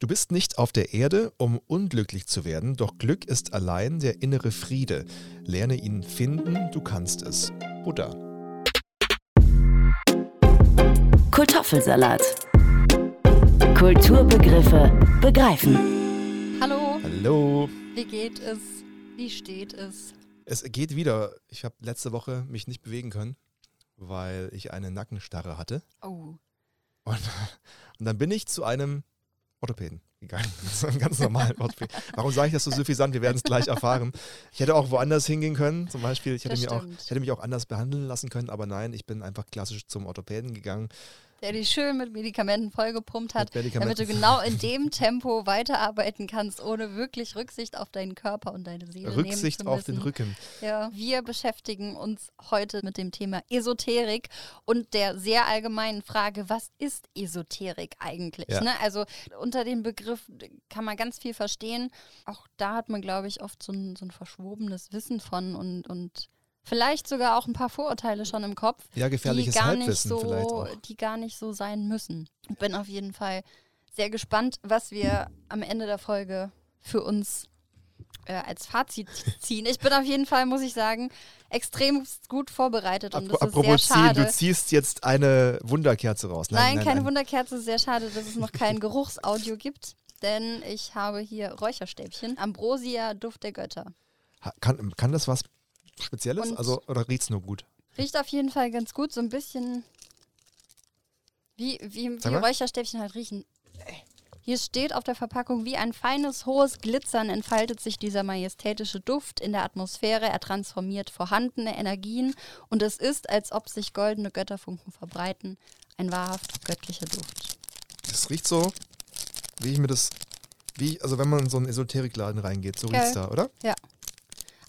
Du bist nicht auf der Erde, um unglücklich zu werden, doch Glück ist allein der innere Friede. Lerne ihn finden, du kannst es. Buddha. Kartoffelsalat. Kulturbegriffe begreifen. Hallo, Hallo. wie geht es? Wie steht es? Es geht wieder. Ich habe letzte Woche mich nicht bewegen können, weil ich eine Nackenstarre hatte. Oh, Und, und dann bin ich zu einem Orthopäden gegangen. So einem ganz normalen Orthopäden. Warum sage ich das so suffisant? Wir werden es gleich erfahren. Ich hätte auch woanders hingehen können. Zum Beispiel, ich hätte, Das mir auch, hätte mich auch anders behandeln lassen können, aber nein, ich bin einfach klassisch zum Orthopäden gegangen. Der dich schön mit Medikamenten vollgepumpt hat, Mit damit du genau in dem Tempo weiterarbeiten kannst, ohne wirklich Rücksicht auf deinen Körper und deine Seele Rücksicht auf den. Rücken. Ja, wir beschäftigen uns heute mit dem Thema Esoterik und der sehr allgemeinen Frage, was ist Esoterik eigentlich? Ja. Ne? Also unter dem Begriff kann man ganz viel verstehen. Auch da hat man, glaube ich, oft so ein, so ein verschwobenes Wissen von und, und vielleicht sogar auch ein paar Vorurteile schon im Kopf, Ja, die gefährliches gar nicht Halbwissen so, vielleicht auch. die gar nicht so sein müssen. Ich bin auf jeden Fall sehr gespannt, was wir am Ende der Folge für uns äh, als Fazit ziehen. Ich bin auf jeden Fall, muss ich sagen, extrem gut vorbereitet und das ist sehr Apropos ziehen, schade. du ziehst jetzt eine Wunderkerze raus. Nein, keine Wunderkerze. Sehr schade, dass es noch kein Geruchsaudio gibt, denn ich habe hier Räucherstäbchen. Ambrosia, Duft der Götter. Kann, kann das was Spezielles? Und- also, oder riecht es nur gut? Riecht auf jeden Fall ganz gut, so ein bisschen wie, wie, wie. Räucherstäbchen halt riechen. Hier steht auf der Verpackung, wie ein feines, hohes Glitzern entfaltet sich dieser majestätische Duft in der Atmosphäre. Er transformiert vorhandene Energien und es ist, als ob sich goldene Götterfunken verbreiten. Ein wahrhaft göttlicher Duft. Das riecht so, wie ich mir das. Wie, ich- also wenn man in so einen Esoterikladen reingeht, so Geil. riecht's da, oder?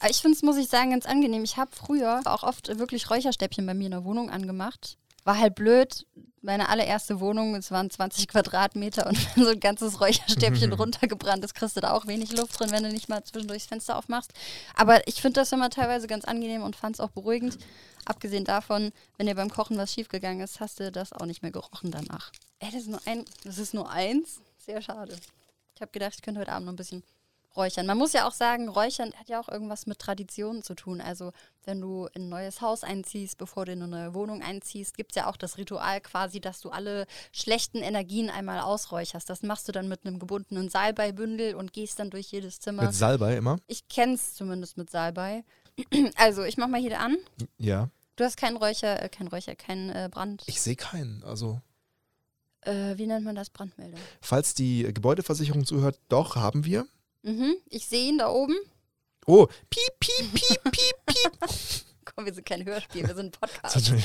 Aber ich finde es, muss ich sagen, ganz angenehm. Ich habe früher auch oft wirklich Räucherstäbchen bei mir in der Wohnung angemacht. War halt blöd. Meine allererste Wohnung, es waren 20 Quadratmeter und wenn so ein ganzes Räucherstäbchen runtergebrannt ist, kriegst du da auch wenig Luft drin, wenn du nicht mal zwischendurch das Fenster aufmachst. Aber ich finde das immer teilweise ganz angenehm und fand es auch beruhigend. Abgesehen davon, wenn dir beim Kochen was schiefgegangen ist, hast du das auch nicht mehr gerochen danach. Ey, das ist nur ein, das ist nur eins. Sehr schade. Ich habe gedacht, ich könnte heute Abend noch ein bisschen räuchern. Man muss ja auch sagen, Räuchern hat ja auch irgendwas mit Traditionen zu tun. Also wenn du in ein neues Haus einziehst, bevor du in eine neue Wohnung einziehst, gibt es ja auch das Ritual quasi, dass du alle schlechten Energien einmal ausräucherst. Das machst du dann mit einem gebundenen Salbeibündel und gehst dann durch jedes Zimmer. Mit Salbei immer. ich kenne es zumindest mit Salbei. Also ich mach mal hier an. Ja. Du hast keinen Räucher, äh, kein Räucher, keinen äh, Brand. Ich sehe keinen. Also, Äh, wie nennt man das? Brandmeldung. falls die Gebäudeversicherung zuhört, doch, haben wir. Mhm. Ich sehe ihn da oben. Oh, piep, piep, piep, piep, piep. Komm, wir sind kein Hörspiel, wir sind ein Podcast.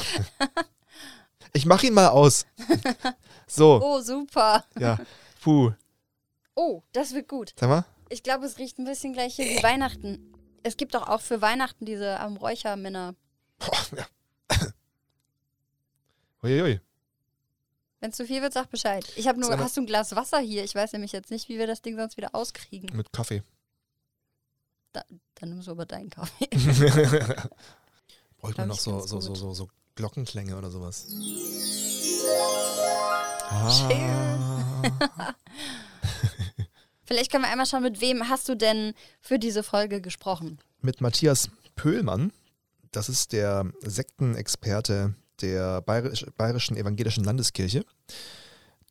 Ich mache ihn mal aus. So, Oh, super. ja. Puh. Oh, das wird gut. Sag mal. Ich glaube, es riecht ein bisschen gleich hier wie Weihnachten. Es gibt doch auch für Weihnachten diese am Räuchermänner. Boah, ja. Uiuiui. Wenn es zu viel wird, sag Bescheid. Ich habe nur, Sag mal- hast du ein Glas Wasser hier? Ich weiß nämlich jetzt nicht, wie wir das Ding sonst wieder auskriegen. Mit Kaffee. Da, dann nimmst du aber deinen Kaffee. Bräuchte man noch ich so, so, so, gut. so, so Glockenklänge oder sowas. Ah. Vielleicht können wir einmal schauen, mit wem hast du denn für diese Folge gesprochen? Mit Matthias Pöhlmann. Das ist der Sektenexperte der Bayerisch, Bayerischen Evangelischen Landeskirche,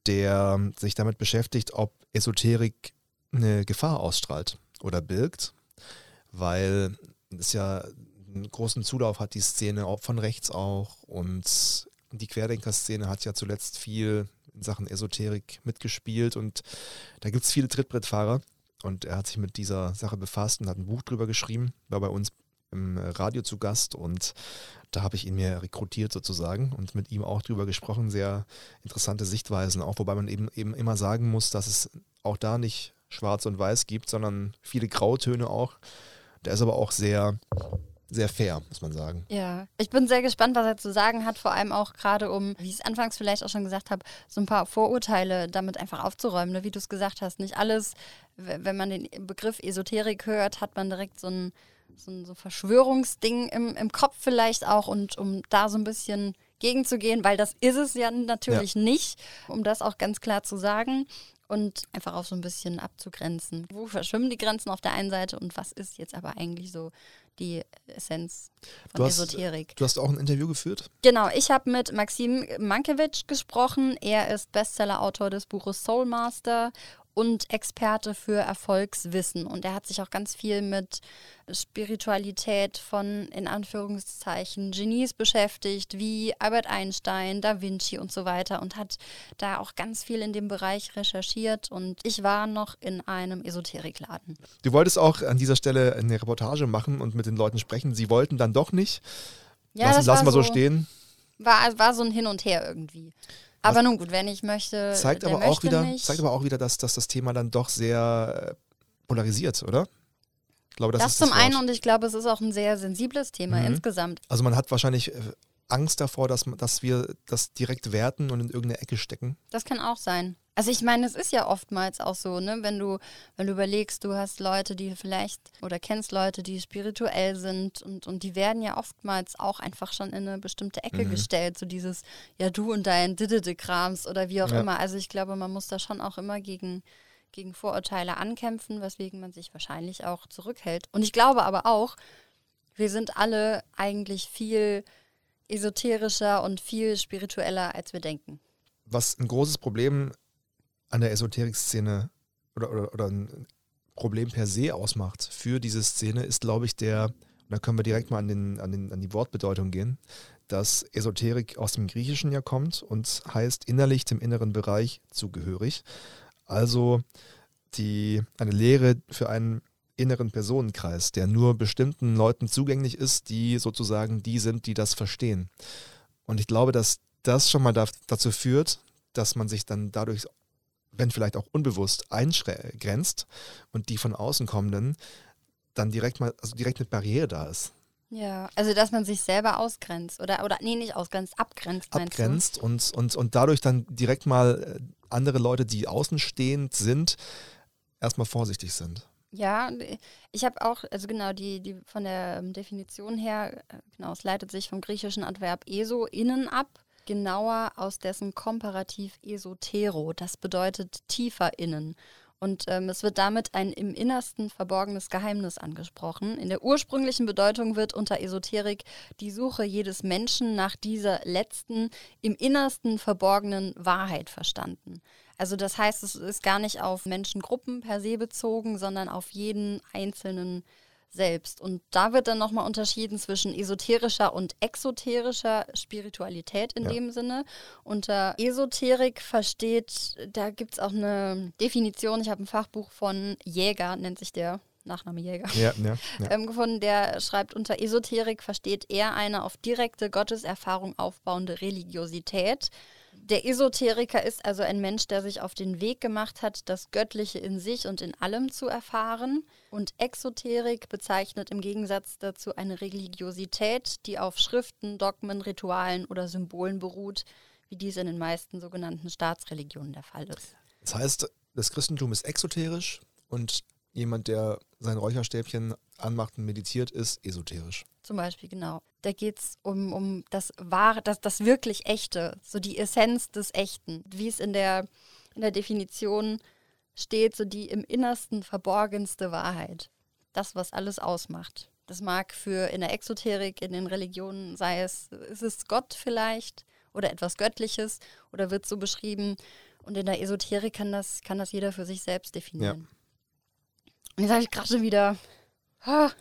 der sich damit beschäftigt, ob Esoterik eine Gefahr ausstrahlt oder birgt, weil es ja einen großen Zulauf hat, die Szene von rechts auch und die Querdenker-Szene hat ja zuletzt viel in Sachen Esoterik mitgespielt und da gibt es viele Trittbrettfahrer und er hat sich mit dieser Sache befasst und hat ein Buch drüber geschrieben, war bei uns im Radio zu Gast und da habe ich ihn mir rekrutiert sozusagen und mit ihm auch drüber gesprochen. Sehr interessante Sichtweisen auch, wobei man eben, eben immer sagen muss, dass es auch da nicht schwarz und weiß gibt, sondern viele Grautöne auch. Der ist aber auch sehr, sehr fair, muss man sagen. Ja, ich bin sehr gespannt, was er zu sagen hat, vor allem auch gerade um, wie ich es anfangs vielleicht auch schon gesagt habe, so ein paar Vorurteile damit einfach aufzuräumen, ne? wie du es gesagt hast. Nicht alles, wenn man den Begriff Esoterik hört, hat man direkt so ein, so ein so Verschwörungsding im, im Kopf vielleicht auch und um da so ein bisschen gegenzugehen, weil das ist es ja natürlich nicht, um das auch ganz klar zu sagen. und einfach auch so ein bisschen abzugrenzen. Wo verschwimmen die Grenzen auf der einen Seite und was ist jetzt aber eigentlich so die Essenz von Du hast, Esoterik? du hast auch ein Interview geführt. Genau, ich habe mit Maxim Mankiewicz gesprochen. Er ist Bestsellerautor des Buches Soul Master und Experte für Erfolgswissen. Und er hat sich auch ganz viel mit Spiritualität von, in Anführungszeichen, Genies beschäftigt, wie Albert Einstein, Da Vinci und so weiter. Und hat da auch ganz viel in dem Bereich recherchiert. Und ich war noch in einem Esoterikladen. Du wolltest auch an dieser Stelle eine Reportage machen und mit den Leuten sprechen. Sie wollten dann doch nicht. Ja, lassen das lassen wir so stehen. War, war so ein Hin und Her irgendwie. Aber nun gut, wenn ich möchte, Zeigt aber, auch möchte wieder, nicht. zeigt aber auch wieder, dass, dass das Thema dann doch sehr äh, polarisiert, oder? Ich glaube, das, das ist zum das einen und ich glaube, es ist auch ein sehr sensibles Thema Mhm. insgesamt. Also man hat wahrscheinlich äh, Angst davor, dass, dass wir das direkt werten und in irgendeine Ecke stecken. Das kann auch sein. Also ich meine, es ist ja oftmals auch so, ne, wenn du, wenn du überlegst, du hast Leute, die vielleicht oder kennst Leute, die spirituell sind und, und die werden ja oftmals auch einfach schon in eine bestimmte Ecke Mhm. gestellt, so dieses, ja du und dein Didede-Krams oder wie auch Ja. immer. Also ich glaube, man muss da schon auch immer gegen, gegen Vorurteile ankämpfen, weswegen man sich wahrscheinlich auch zurückhält. Und ich glaube aber auch, wir sind alle eigentlich viel esoterischer und viel spiritueller, als wir denken. Was ein großes Problem an der Esoterik-Szene oder, oder, oder ein Problem per se ausmacht für diese Szene, ist, glaube ich, der, und da können wir direkt mal an, den, an, den, an die Wortbedeutung gehen, dass Esoterik aus dem Griechischen ja kommt und heißt innerlich dem inneren Bereich zugehörig. Also die, eine Lehre für einen inneren Personenkreis, der nur bestimmten Leuten zugänglich ist, die sozusagen die sind, die das verstehen. Und ich glaube, dass das schon mal da, dazu führt, dass man sich dann dadurch, wenn vielleicht auch unbewusst, eingrenzt und die von außen kommenden dann direkt mal, also direkt eine Barriere da ist. Ja, also dass man sich selber ausgrenzt oder, oder nee, nicht ausgrenzt, abgrenzt, abgrenzt und, und, und dadurch dann direkt mal äh, andere Leute, die außenstehend sind, erstmal vorsichtig sind. Ja, ich habe auch, also genau, die, die von der ähm, Definition her, äh, genau, es leitet sich vom griechischen Adverb eso, innen ab, genauer aus dessen Komparativ esotero, das bedeutet tiefer innen. Und ähm, es wird damit ein im Innersten verborgenes Geheimnis angesprochen. In der ursprünglichen Bedeutung wird unter Esoterik die Suche jedes Menschen nach dieser letzten, im Innersten verborgenen Wahrheit verstanden. Also das heißt, es ist gar nicht auf Menschengruppen per se bezogen, sondern auf jeden einzelnen selbst. Und da wird dann nochmal unterschieden zwischen esoterischer und exoterischer Spiritualität in Ja. dem Sinne. Unter Esoterik versteht, da gibt es auch eine Definition, ich habe ein Fachbuch von Jäger, nennt sich der Nachname Jäger. Ja, ja. Ähm, gefunden, der schreibt unter Esoterik versteht er eine auf direkte Gotteserfahrung aufbauende Religiosität. Der Esoteriker ist also ein Mensch, der sich auf den Weg gemacht hat, das Göttliche in sich und in allem zu erfahren. Und Exoterik bezeichnet im Gegensatz dazu eine Religiosität, die auf Schriften, Dogmen, Ritualen oder Symbolen beruht, wie dies in den meisten sogenannten Staatsreligionen der Fall ist. Das heißt, das Christentum ist exoterisch und jemand, der sein Räucherstäbchen anmacht und meditiert, ist esoterisch. Zum Beispiel, genau. Da geht es um, um das wahre, das, das wirklich Echte, so die Essenz des Echten. Wie es in der, in der Definition steht, so die im Innersten verborgenste Wahrheit. Das, was alles ausmacht. Das mag für in der Exoterik, in den Religionen, sei es, ist es Gott vielleicht oder etwas Göttliches oder wird so beschrieben. Und in der Esoterik kann das, kann das jeder für sich selbst definieren. Und jetzt habe ich gerade schon wieder.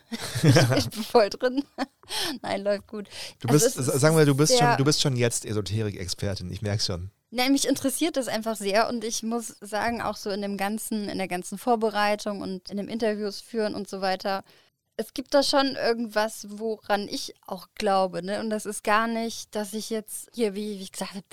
Ich bin voll drin. Nein, läuft gut. Du Also bist, sagen wir, du bist schon, du bist schon jetzt Esoterik-Expertin, ich merke schon. Nein, mich interessiert das einfach sehr und ich muss sagen, auch so in dem ganzen, in der ganzen Vorbereitung und in dem Interviews führen und so weiter, es gibt da schon irgendwas, woran ich auch glaube, ne? Und das ist gar nicht, dass ich jetzt hier, wie, wie ich gesagt habe,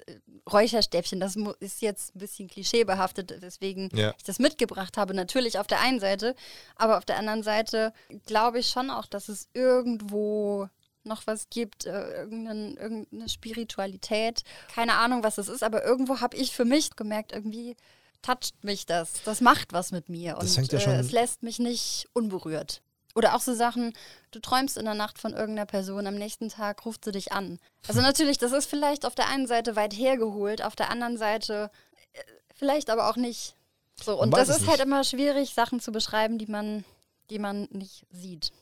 Räucherstäbchen, das ist jetzt ein bisschen klischeebehaftet, weswegen Ja. ich das mitgebracht habe. Natürlich auf der einen Seite, aber auf der anderen Seite glaube ich schon auch, dass es irgendwo noch was gibt, äh, irgendein, irgendeine Spiritualität. Keine Ahnung, was das ist, aber irgendwo habe ich für mich gemerkt, irgendwie toucht mich das. Das macht was mit mir. Das und ja äh, es lässt mich nicht unberührt. Oder auch so Sachen, du träumst in der Nacht von irgendeiner Person, am nächsten Tag ruft sie dich an. Also natürlich, das ist vielleicht auf der einen Seite weit hergeholt, auf der anderen Seite äh, vielleicht aber auch nicht. So, und das ist halt nicht. immer schwierig, Sachen zu beschreiben, die man, die man nicht sieht.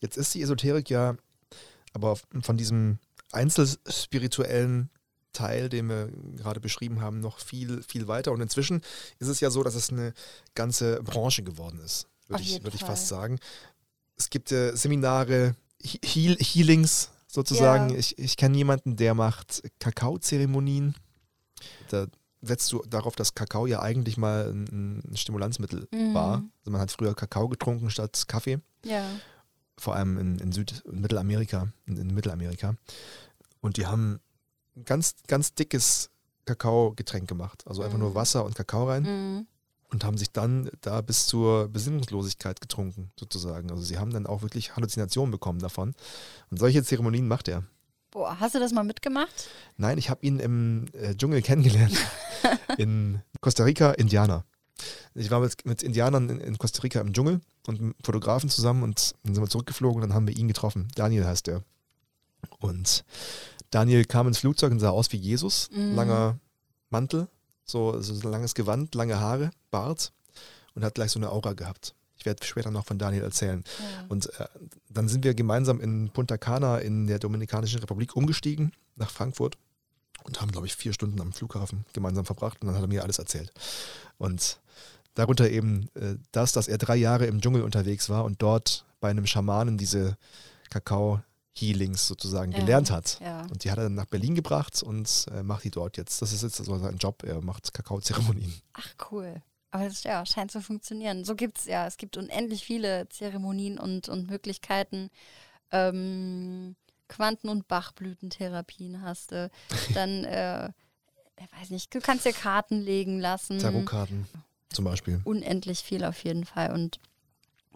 Jetzt ist die Esoterik ja aber von diesem einzelspirituellen Teil, den wir gerade beschrieben haben, noch viel, viel weiter. Und inzwischen ist es ja so, dass es eine ganze Branche geworden ist, würde ich, würde ich fast sagen. Es gibt äh, Seminare, He- Heal Healings sozusagen. Ja. Ich, ich kenne jemanden, der macht Kakaozeremonien. Da setzt du darauf, dass Kakao ja eigentlich mal ein, ein Stimulanzmittel Mhm. war. Also man hat früher Kakao getrunken statt Kaffee Ja. vor allem in, in Süd- und Mittelamerika, in, in Mittelamerika. Und die haben ein ganz, ganz dickes Kakaogetränk gemacht. Also einfach Mhm. nur Wasser und Kakao rein Mhm. Und haben sich dann da bis zur Besinnungslosigkeit getrunken, sozusagen. Also sie haben dann auch wirklich Halluzinationen bekommen davon. Und solche Zeremonien macht er. Boah, hast du das mal mitgemacht? Nein, ich habe ihn im äh, Dschungel kennengelernt. in Costa Rica, Indianer. Ich war mit, mit Indianern in, in Costa Rica im Dschungel und mit Fotografen zusammen und dann sind wir zurückgeflogen und dann haben wir ihn getroffen. Daniel heißt er. Und Daniel kam ins Flugzeug und sah aus wie Jesus. Mhm. Langer Mantel, so, so ein langes Gewand, lange Haare, Bart und hat gleich so eine Aura gehabt. Ich werde später noch von Daniel erzählen. Ja. Und äh, dann sind wir gemeinsam in Punta Cana in der Dominikanischen Republik umgestiegen nach Frankfurt und haben, glaube ich, vier Stunden am Flughafen gemeinsam verbracht und dann hat er mir alles erzählt. Und darunter eben äh, das, dass er drei Jahre im Dschungel unterwegs war und dort bei einem Schamanen diese Kakao-Healings sozusagen Ja. gelernt hat. Ja. Und die hat er dann nach Berlin gebracht und äh, macht die dort jetzt. Das ist jetzt so sein Job. Er macht Kakaozeremonien. Ach, cool. Aber das ja, scheint zu funktionieren. So gibt es ja, es gibt unendlich viele Zeremonien und, und Möglichkeiten. Ähm, Quanten- und Bachblütentherapien hast du. Dann, äh, ich weiß nicht, du kannst dir Karten legen lassen. Tarotkarten zum Beispiel. Unendlich viel auf jeden Fall. Und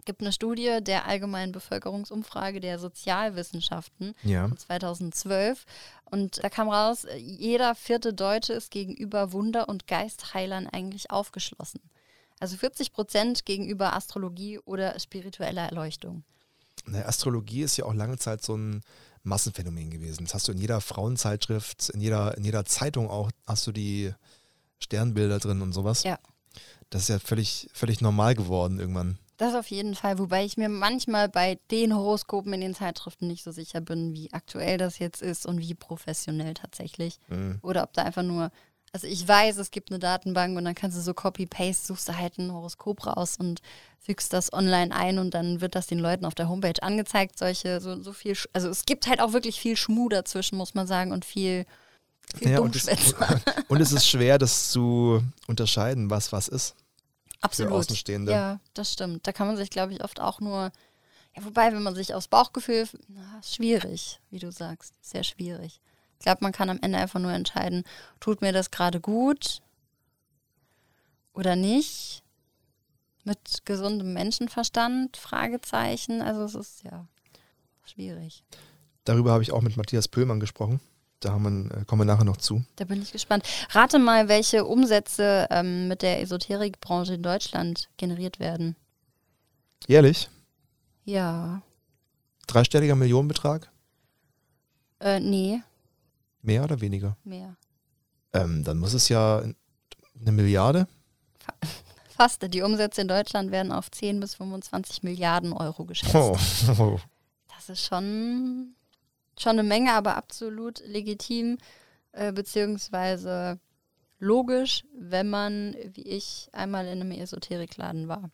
gibt eine Studie der Allgemeinen Bevölkerungsumfrage der Sozialwissenschaften Ja. von 2012. Und da kam raus, jeder vierte Deutsche ist gegenüber Wunder- und Geistheilern eigentlich aufgeschlossen. Also 40 Prozent gegenüber Astrologie oder spiritueller Erleuchtung. Ne, Astrologie ist ja auch lange Zeit so ein Massenphänomen gewesen. Das hast du in jeder Frauenzeitschrift, in jeder, in jeder Zeitung auch, hast du die Sternbilder drin und sowas. Ja. Das ist ja völlig, völlig normal geworden irgendwann. Das auf jeden Fall, wobei ich mir manchmal bei den Horoskopen in den Zeitschriften nicht so sicher bin, wie aktuell das jetzt ist und wie professionell tatsächlich. Mhm. Oder ob da einfach nur, also ich weiß, es gibt eine Datenbank und dann kannst du so Copy-Paste, suchst du halt ein Horoskop raus und fügst das online ein und dann wird das den Leuten auf der Homepage angezeigt. Solche, so, so viel, also es gibt halt auch wirklich viel Schmu dazwischen, muss man sagen, und viel, viel Ja, und, es, und es ist schwer, das zu unterscheiden, was was ist. Absolut. Außenstehende. Ja, das stimmt. Da kann man sich, glaube ich, oft auch nur, ja, wobei, wenn man sich aus Bauchgefühl, na, schwierig, wie du sagst, sehr schwierig. Ich glaube, man kann am Ende einfach nur entscheiden, tut mir das gerade gut oder nicht? Mit gesundem Menschenverstand? Fragezeichen. Also es ist ja schwierig. Darüber habe ich auch mit Matthias Pöhlmann gesprochen. Da haben äh, kommen wir nachher noch zu. Da bin ich gespannt. Rate mal, welche Umsätze ähm, mit der Esoterikbranche in Deutschland generiert werden. Jährlich? Ja. Dreistelliger Millionenbetrag? Äh, nee, Mehr oder weniger? mehr. Ähm, dann muss es ja eine Milliarde. Fast. Die Umsätze in Deutschland werden auf 10 bis 25 Milliarden Euro geschätzt. Oh. oh. Das ist schon, schon eine Menge, aber absolut legitim, äh, beziehungsweise logisch, wenn man, wie ich, einmal in einem Esoterikladen war.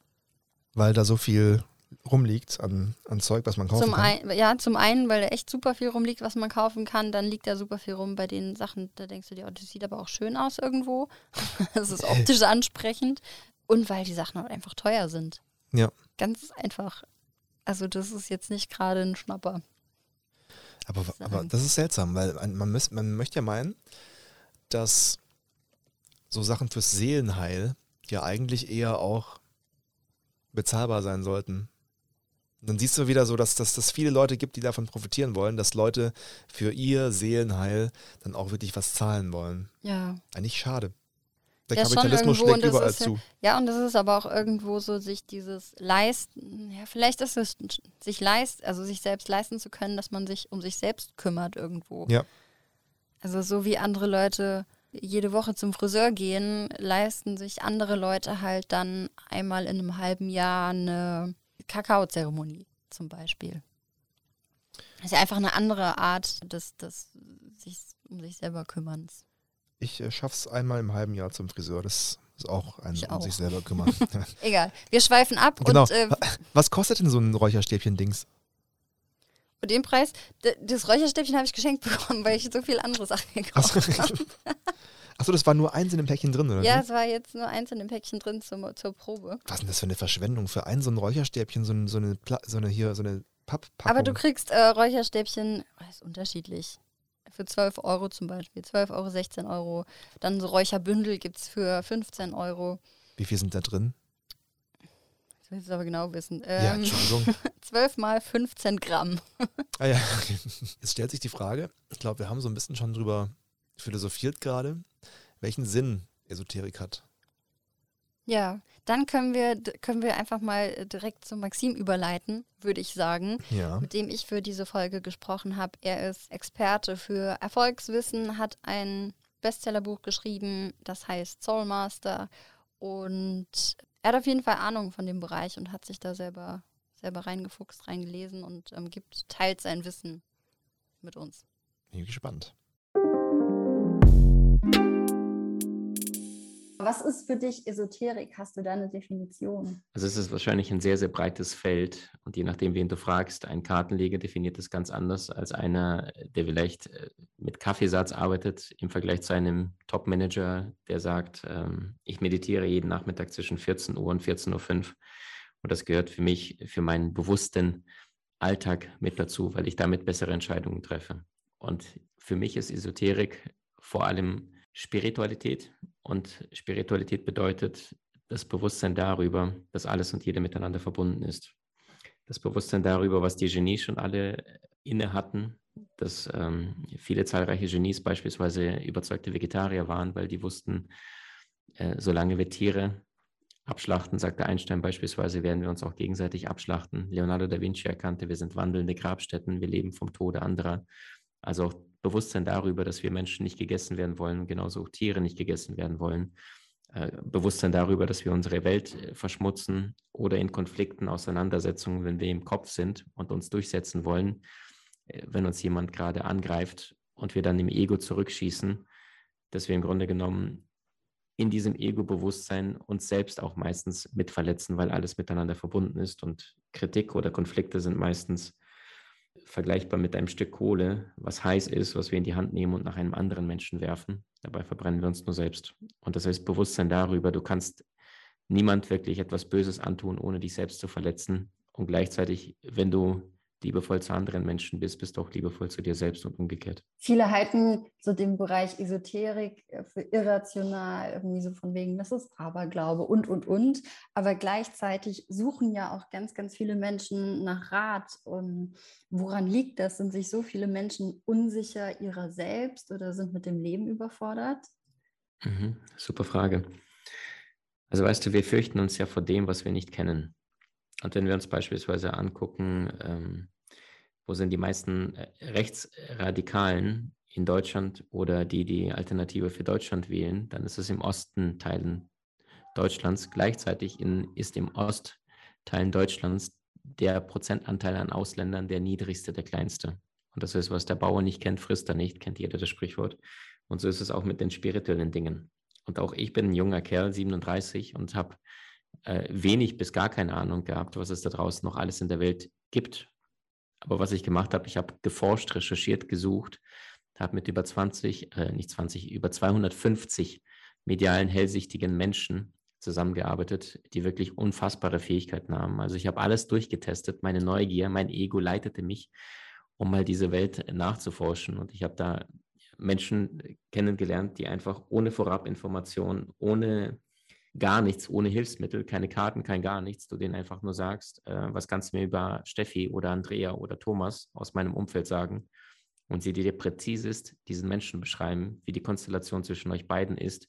Weil da so viel rumliegt an, an Zeug, was man kaufen Zum, kann. ein, ja, zum einen, weil da echt super viel rumliegt, was man kaufen kann. Dann liegt da super viel rum bei den Sachen, da denkst du dir, oh, das sieht aber auch schön aus irgendwo. das ist optisch ansprechend. Und weil die Sachen halt einfach teuer sind. Ja. Ganz einfach. Also das ist jetzt nicht gerade ein Schnapper. Aber, sagen. aber das ist seltsam, weil man, müß, man möchte ja meinen, dass so Sachen fürs Seelenheil ja eigentlich eher auch bezahlbar sein sollten. Und dann siehst du wieder so, dass dass das viele Leute gibt, die davon profitieren wollen, dass Leute für ihr Seelenheil dann auch wirklich was zahlen wollen. Ja. Eigentlich schade. Der Ja, Kapitalismus irgendwo, schlägt überall ist zu. Ja, und das ist aber auch irgendwo so, sich dieses Leisten, ja, vielleicht ist es sich leist, also sich selbst leisten zu können, dass man sich um sich selbst kümmert irgendwo. Ja. Also so wie andere Leute jede Woche zum Friseur gehen, leisten sich andere Leute halt dann einmal in einem halben Jahr eine Kakaozeremonie zum Beispiel. Das ist ja einfach eine andere Art des, des sich um sich selber kümmerns. Ich äh, schaff's einmal im halben Jahr zum Friseur. Das ist auch ein Ich um auch. sich selber kümmern. Egal, wir schweifen ab genau. und, äh, Was kostet denn so ein Räucherstäbchen-Dings? und den Preis, das Räucherstäbchen habe ich geschenkt bekommen, weil ich so viel andere Sachen gekauft habe. Achso, das war nur eins in dem Päckchen drin, oder? Ja, es war jetzt nur eins in dem Päckchen drin zum, zur Probe. Was ist denn das für eine Verschwendung? Für ein so ein Räucherstäbchen, so, ein, so, eine, Pla so eine hier, so eine Papppackung. Aber du kriegst äh, Räucherstäbchen, das ist unterschiedlich. Für 12 Euro zum Beispiel. 12 Euro, 16 Euro. Dann so Räucherbündel gibt es für 15 Euro. Wie viel sind da drin? Ich will es aber genau wissen. ja, Ähm, Entschuldigung. 12 mal 15 Gramm. ah, ja. okay. Jetzt stellt sich die Frage, ich glaube, wir haben so ein bisschen schon drüber philosophiert gerade, welchen Sinn Esoterik hat. Ja, dann können wir, können wir einfach mal äh, direkt zu Maxim überleiten, würde ich sagen, Ja. mit dem ich für diese Folge gesprochen habe. Er ist Experte für Erfolgswissen, hat ein Bestsellerbuch geschrieben, das heißt Soulmaster. Und er hat auf jeden Fall Ahnung von dem Bereich und hat sich da selber, selber reingefuchst, reingelesen und ähm, gibt, teilt sein Wissen mit uns. Bin gespannt. Was ist für dich Esoterik? Hast du da eine Definition? Also es ist wahrscheinlich ein sehr, sehr breites Feld und je nachdem, wen du fragst, ein Kartenleger definiert das ganz anders als einer, der vielleicht äh, mit Kaffeesatz arbeitet im Vergleich zu einem Top-Manager, der sagt, ähm, ich meditiere jeden Nachmittag zwischen 14 Uhr und 14.05 Uhr und das gehört für mich, für meinen bewussten Alltag mit dazu, weil ich damit bessere Entscheidungen treffe. Und für mich ist Esoterik vor allem Spiritualität und Spiritualität bedeutet das Bewusstsein darüber, dass alles und jeder miteinander verbunden ist. Das Bewusstsein darüber, was die Genies schon alle inne hatten, dass ähm, viele zahlreiche Genies beispielsweise überzeugte Vegetarier waren, weil die wussten, äh, solange wir Tiere abschlachten, sagte Einstein beispielsweise, werden wir uns auch gegenseitig abschlachten. Leonardo da Vinci erkannte, wir sind wandelnde Grabstätten, wir leben vom Tode anderer. Also auch Bewusstsein darüber, dass wir Menschen nicht gegessen werden wollen, genauso auch Tiere nicht gegessen werden wollen. Äh, Bewusstsein darüber, dass wir unsere Welt äh, verschmutzen oder in Konflikten, Auseinandersetzungen, wenn wir im Kopf sind und uns durchsetzen wollen, äh, wenn uns jemand gerade angreift und wir dann im Ego zurückschießen, dass wir im Grunde genommen in diesem Ego-Bewusstsein uns selbst auch meistens mitverletzen, weil alles miteinander verbunden ist und Kritik oder Konflikte sind meistens vergleichbar mit einem Stück Kohle, was heiß ist, was wir in die Hand nehmen und nach einem anderen Menschen werfen. Dabei verbrennen wir uns nur selbst. Und das heißt Bewusstsein darüber, du kannst niemand wirklich etwas Böses antun, ohne dich selbst zu verletzen. Und gleichzeitig, wenn du liebevoll zu anderen Menschen bist, bist du auch liebevoll zu dir selbst und umgekehrt. Viele halten so den Bereich Esoterik äh, für irrational, irgendwie so von wegen, das ist Aberglaube und, und, und. Aber gleichzeitig suchen ja auch ganz, ganz viele Menschen nach Rat. Und woran liegt das? Sind sich so viele Menschen unsicher ihrer selbst oder sind mit dem Leben überfordert? Mhm, super Frage. Also weißt du, wir fürchten uns ja vor dem, was wir nicht kennen. Und wenn wir uns beispielsweise angucken, ähm, wo sind die meisten äh, Rechtsradikalen in Deutschland oder die die Alternative für Deutschland wählen, dann ist es im Osten Teilen Deutschlands. Gleichzeitig in, ist im Ostteilen Deutschlands der Prozentanteil an Ausländern der niedrigste, der kleinste. Und das ist, was der Bauer nicht kennt, frisst er nicht, kennt jeder das Sprichwort. Und so ist es auch mit den spirituellen Dingen. Und auch ich bin ein junger Kerl, 37, und habe äh, wenig bis gar keine Ahnung gehabt, was es da draußen noch alles in der Welt gibt. Aber was ich gemacht habe, ich habe geforscht, recherchiert, gesucht, habe mit über 20, äh, nicht 20, über 250 medialen, hellsichtigen Menschen zusammengearbeitet, die wirklich unfassbare Fähigkeiten haben. Also ich habe alles durchgetestet, meine Neugier, mein Ego leitete mich, um mal diese Welt nachzuforschen. Und ich habe da Menschen kennengelernt, die einfach ohne Vorabinformation, ohne gar nichts, ohne Hilfsmittel, keine Karten, kein gar nichts, du denen einfach nur sagst, äh, was kannst du mir über Steffi oder Andrea oder Thomas aus meinem Umfeld sagen und sie dir präzisest diesen Menschen beschreiben, wie die Konstellation zwischen euch beiden ist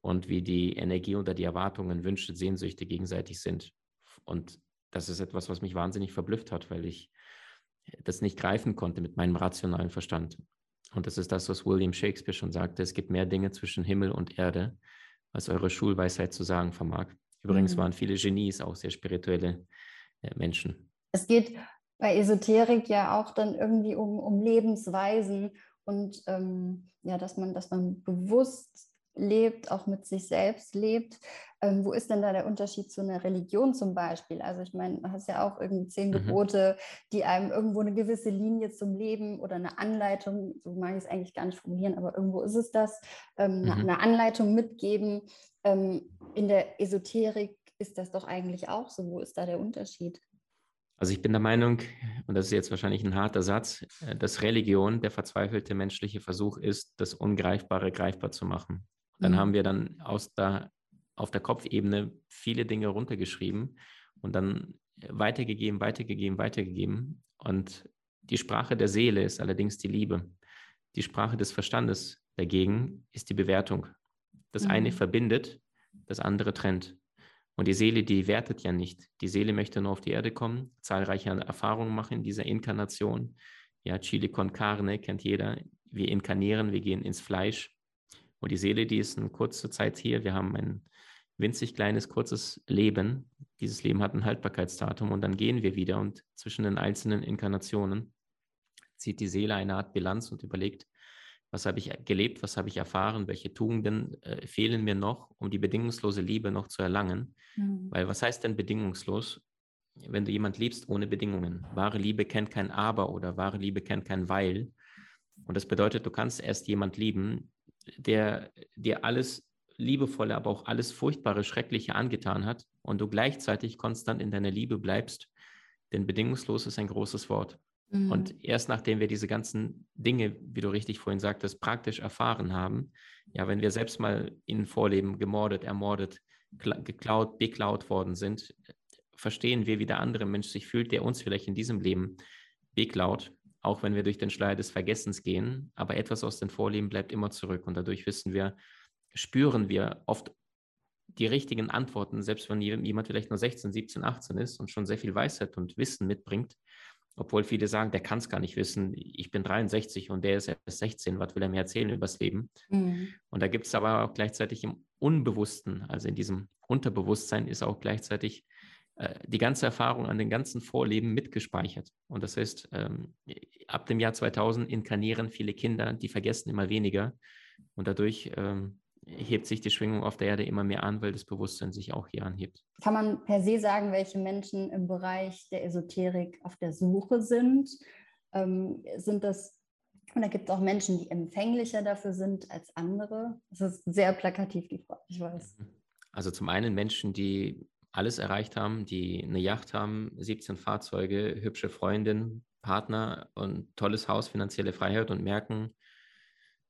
und wie die Energie oder die Erwartungen, Wünsche, Sehnsüchte gegenseitig sind. Und das ist etwas, was mich wahnsinnig verblüfft hat, weil ich das nicht greifen konnte mit meinem rationalen Verstand. Und das ist das, was William Shakespeare schon sagte. Es gibt mehr Dinge zwischen Himmel und Erde, als eure Schulweisheit zu sagen vermag. Übrigens mhm. waren viele Genies auch sehr spirituelle äh, Menschen. Es geht bei Esoterik ja auch dann irgendwie um, um Lebensweisen und ähm, ja, dass man, dass man bewusst lebt, auch mit sich selbst lebt. Ähm, wo ist denn da der Unterschied zu einer Religion zum Beispiel? Also ich meine, du hast ja auch irgendwie zehn mhm. Gebote, die einem irgendwo eine gewisse Linie zum Leben oder eine Anleitung, so mag ich es eigentlich gar nicht formulieren, aber irgendwo ist es das, ähm, mhm. eine Anleitung mitgeben. Ähm, in der Esoterik ist das doch eigentlich auch so. Wo ist da der Unterschied? Also ich bin der Meinung, und das ist jetzt wahrscheinlich ein harter Satz, äh, dass Religion der verzweifelte menschliche Versuch ist, das Ungreifbare greifbar zu machen. Dann mhm. haben wir dann aus der, auf der Kopfebene viele Dinge runtergeschrieben und dann weitergegeben, weitergegeben, weitergegeben. Und die Sprache der Seele ist allerdings die Liebe. Die Sprache des Verstandes dagegen ist die Bewertung. Das mhm. eine verbindet, das andere trennt. Und die Seele, die wertet ja nicht. Die Seele möchte nur auf die Erde kommen, zahlreiche Erfahrungen machen in dieser Inkarnation. Ja, Chile con carne kennt jeder. Wir inkarnieren, wir gehen ins Fleisch. Und die Seele, die ist eine kurze Zeit hier. Wir haben ein winzig kleines, kurzes Leben. Dieses Leben hat ein Haltbarkeitsdatum und dann gehen wir wieder. Und zwischen den einzelnen Inkarnationen zieht die Seele eine Art Bilanz und überlegt, was habe ich gelebt, was habe ich erfahren, welche Tugenden äh, fehlen mir noch, um die bedingungslose Liebe noch zu erlangen. Mhm. Weil was heißt denn bedingungslos, wenn du jemand liebst ohne Bedingungen? Wahre Liebe kennt kein Aber oder wahre Liebe kennt kein Weil. Und das bedeutet, du kannst erst jemand lieben, der dir alles Liebevolle, aber auch alles Furchtbare, Schreckliche angetan hat und du gleichzeitig konstant in deiner Liebe bleibst. Denn bedingungslos ist ein großes Wort. Mhm. Und erst nachdem wir diese ganzen Dinge, wie du richtig vorhin sagtest, praktisch erfahren haben, ja, wenn wir selbst mal in Vorleben gemordet, ermordet, geklaut, beklaut worden sind, verstehen wir, wie der andere Mensch sich fühlt, der uns vielleicht in diesem Leben beklaut, auch wenn wir durch den Schleier des Vergessens gehen. Aber etwas aus den Vorleben bleibt immer zurück und dadurch wissen wir, spüren wir oft die richtigen Antworten, selbst wenn jemand vielleicht nur 16, 17, 18 ist und schon sehr viel Weisheit und Wissen mitbringt, obwohl viele sagen, der kann es gar nicht wissen. Ich bin 63 und der ist erst 16. Was will er mir erzählen über das Leben? Mhm. Und da gibt es aber auch gleichzeitig im Unbewussten, also in diesem Unterbewusstsein, ist auch gleichzeitig die ganze Erfahrung an den ganzen Vorleben mitgespeichert. Und das heißt, ähm, ab dem Jahr 2000 inkarnieren viele Kinder, die vergessen immer weniger. Und dadurch ähm, hebt sich die Schwingung auf der Erde immer mehr an, weil das Bewusstsein sich auch hier anhebt. Kann man per se sagen, welche Menschen im Bereich der Esoterik auf der Suche sind? Ähm, sind das, oder gibt es auch Menschen, die empfänglicher dafür sind als andere? Das ist sehr plakativ, die Frage, ich weiß. Mhm. Also zum einen Menschen, die alles erreicht haben, die eine Yacht haben, 17 Fahrzeuge, hübsche Freundin, Partner und tolles Haus, finanzielle Freiheit und merken,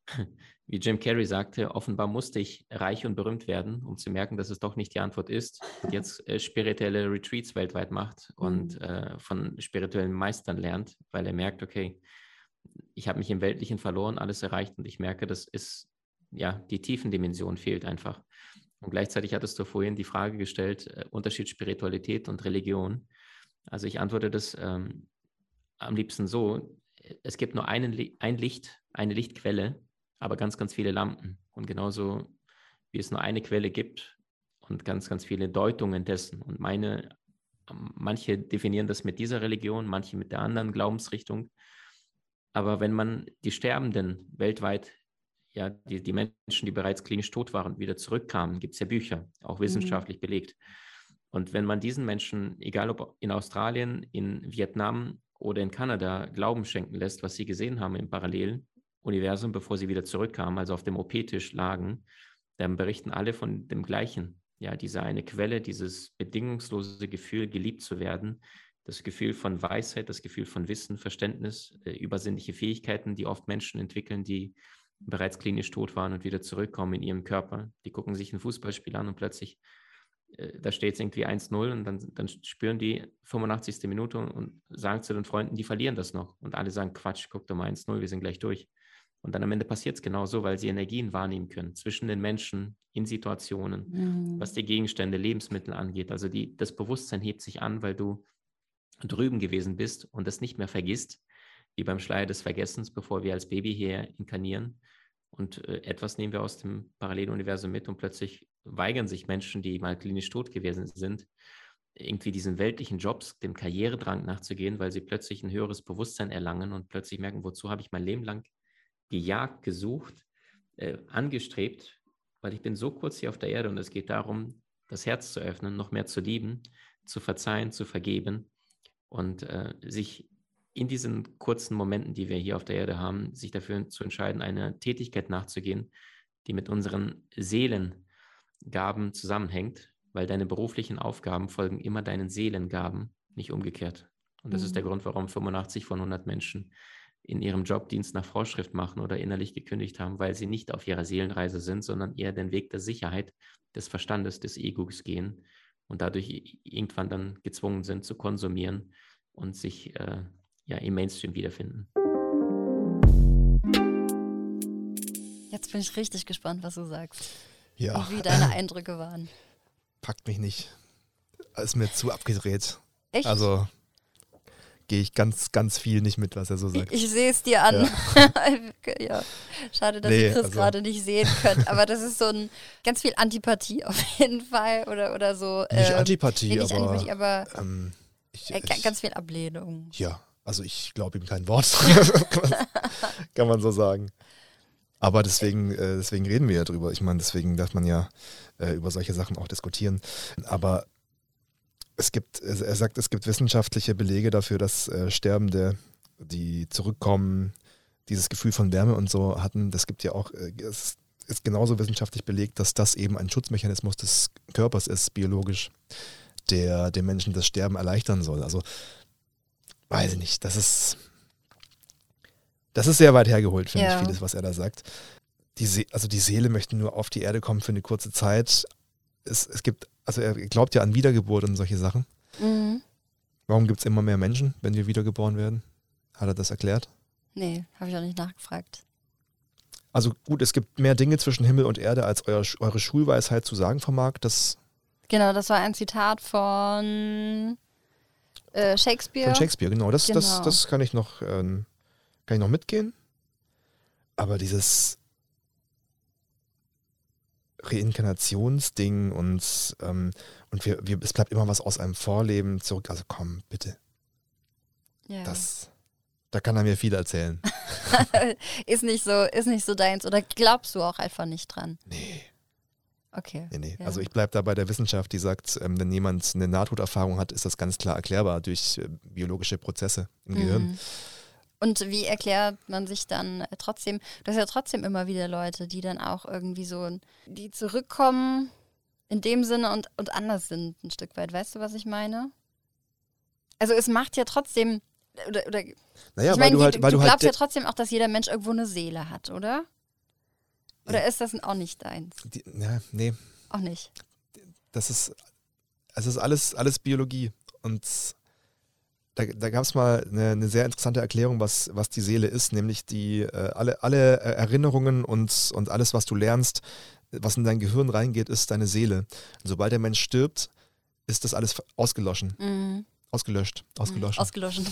wie Jim Carrey sagte, offenbar musste ich reich und berühmt werden, um zu merken, dass es doch nicht die Antwort ist. Und jetzt äh, spirituelle Retreats weltweit macht und mhm. äh, von spirituellen Meistern lernt, weil er merkt, okay, ich habe mich im Weltlichen verloren, alles erreicht und ich merke, das ist, ja, die Tiefendimension fehlt einfach. Und gleichzeitig hattest du vorhin die Frage gestellt, äh, Unterschied Spiritualität und Religion. Also ich antworte das ähm, am liebsten so, es gibt nur einen, ein Licht, eine Lichtquelle aber ganz, ganz viele Lampen. Und genauso wie es nur eine Quelle gibt und ganz, ganz viele Deutungen dessen. Und meine, manche definieren das mit dieser Religion, manche mit der anderen Glaubensrichtung. Aber wenn man die Sterbenden weltweit, ja, die, die Menschen, die bereits klinisch tot waren, wieder zurückkamen, gibt es ja Bücher, auch mhm. wissenschaftlich mhm. belegt. Und wenn man diesen Menschen, egal ob in Australien, in Vietnam oder in Kanada, Glauben schenken lässt, was sie gesehen haben im Parallelen, Universum, bevor sie wieder zurückkamen, also auf dem OP-Tisch lagen, dann berichten alle von dem Gleichen. Ja, diese eine Quelle, dieses bedingungslose Gefühl, geliebt zu werden, das Gefühl von Weisheit, das Gefühl von Wissen, Verständnis, äh, übersinnliche Fähigkeiten, die oft Menschen entwickeln, die bereits klinisch tot waren und wieder zurückkommen in ihrem Körper. Die gucken sich ein Fußballspiel an und plötzlich, äh, da steht es irgendwie 1-0 und dann, dann spüren die 85. Minute und sagen zu den Freunden, die verlieren das noch. Und alle sagen, Quatsch, guck doch mal 1-0, wir sind gleich durch. Und dann am Ende passiert es genauso, weil sie Energien wahrnehmen können zwischen den Menschen in Situationen, mhm. was die Gegenstände, Lebensmittel angeht. Also die, das Bewusstsein hebt sich an, weil du drüben gewesen bist und das nicht mehr vergisst. Wie beim Schleier des Vergessens, bevor wir als Baby hier inkarnieren. Und äh, etwas nehmen wir aus dem Paralleluniversum mit und plötzlich weigern sich Menschen, die mal klinisch tot gewesen sind, irgendwie diesen weltlichen Jobs, dem Karrieredrang nachzugehen, weil sie plötzlich ein höheres Bewusstsein erlangen und plötzlich merken, wozu habe ich mein Leben lang gejagt, gesucht, äh, angestrebt, weil ich bin so kurz hier auf der Erde und es geht darum, das Herz zu öffnen, noch mehr zu lieben, zu verzeihen, zu vergeben und äh, sich in diesen kurzen Momenten, die wir hier auf der Erde haben, sich dafür zu entscheiden, eine Tätigkeit nachzugehen, die mit unseren Seelengaben zusammenhängt, weil deine beruflichen Aufgaben folgen immer deinen Seelengaben, nicht umgekehrt. Und das mhm. ist der mhm. Grund, warum 85 von 100 Menschen in ihrem Jobdienst nach Vorschrift machen oder innerlich gekündigt haben, weil sie nicht auf ihrer Seelenreise sind, sondern eher den Weg der Sicherheit, des Verstandes, des Egos gehen und dadurch irgendwann dann gezwungen sind zu konsumieren und sich äh, ja, im Mainstream wiederfinden. Jetzt bin ich richtig gespannt, was du sagst. Ja. Und wie deine Eindrücke waren. Packt mich nicht. Ist mir zu abgedreht. Echt? Also gehe ich ganz, ganz viel nicht mit, was er so sagt. Ich, ich sehe es dir an. Ja. ja. Schade, dass nee, ihr Chris also gerade nicht sehen könnt. Aber das ist so ein ganz viel Antipathie auf jeden Fall. Oder, oder so. Nicht ähm, Antipathie, nee, nicht aber, Antipathie, aber ähm, ich, äh, ganz viel Ablehnung. Ja, also ich glaube ihm kein Wort. Kann man so sagen. Aber deswegen, äh, deswegen reden wir ja drüber. Ich meine, deswegen darf man ja äh, über solche Sachen auch diskutieren. Aber es gibt, er sagt, es gibt wissenschaftliche Belege dafür, dass äh, Sterbende, die zurückkommen, dieses Gefühl von Wärme und so hatten. Das gibt ja auch, äh, es ist genauso wissenschaftlich belegt, dass das eben ein Schutzmechanismus des Körpers ist, biologisch, der den Menschen das Sterben erleichtern soll. Also weiß ich nicht, das ist, das ist sehr weit hergeholt, finde ja. ich, vieles, was er da sagt. Die See also die Seele möchte nur auf die Erde kommen für eine kurze Zeit. Es, es gibt, also er glaubt ja an Wiedergeburt und solche Sachen. Mhm. Warum gibt es immer mehr Menschen, wenn wir wiedergeboren werden? Hat er das erklärt? Nee, habe ich auch nicht nachgefragt. Also gut, es gibt mehr Dinge zwischen Himmel und Erde, als euer, eure Schulweisheit zu sagen vermag. Das genau, das war ein Zitat von äh, Shakespeare. Von Shakespeare, genau. Das, genau. das, das kann ich noch, ähm, kann ich noch mitgehen. Aber dieses Reinkarnationsding und, ähm, und wir, wir, es bleibt immer was aus einem Vorleben zurück. Also komm, bitte. Ja. Das, da kann er mir viel erzählen. ist nicht so, ist nicht so deins. Oder glaubst du auch einfach nicht dran? Nee. Okay. Nee, nee. Ja. Also ich bleibe da bei der Wissenschaft, die sagt, ähm, wenn jemand eine Nahtoderfahrung hat, ist das ganz klar erklärbar durch äh, biologische Prozesse im mhm. Gehirn. Und wie erklärt man sich dann äh, trotzdem, du hast ja trotzdem immer wieder Leute, die dann auch irgendwie so, die zurückkommen in dem Sinne und, und anders sind ein Stück weit. Weißt du, was ich meine? Also es macht ja trotzdem, oder, oder naja, ich meine, du, halt, du, du glaubst halt ja trotzdem auch, dass jeder Mensch irgendwo eine Seele hat, oder? Oder ist das auch nicht deins? Die, ja, nee. Auch nicht. Das ist, es ist alles, alles Biologie. Und da, da gab es mal eine, eine, sehr interessante Erklärung, was, was die Seele ist, nämlich die äh, alle, alle Erinnerungen und, und alles, was du lernst, was in dein Gehirn reingeht, ist deine Seele. Und sobald der Mensch stirbt, ist das alles ausgeloschen. Mhm. Ausgelöscht. Ausgelöscht. Mhm, ausgelöscht.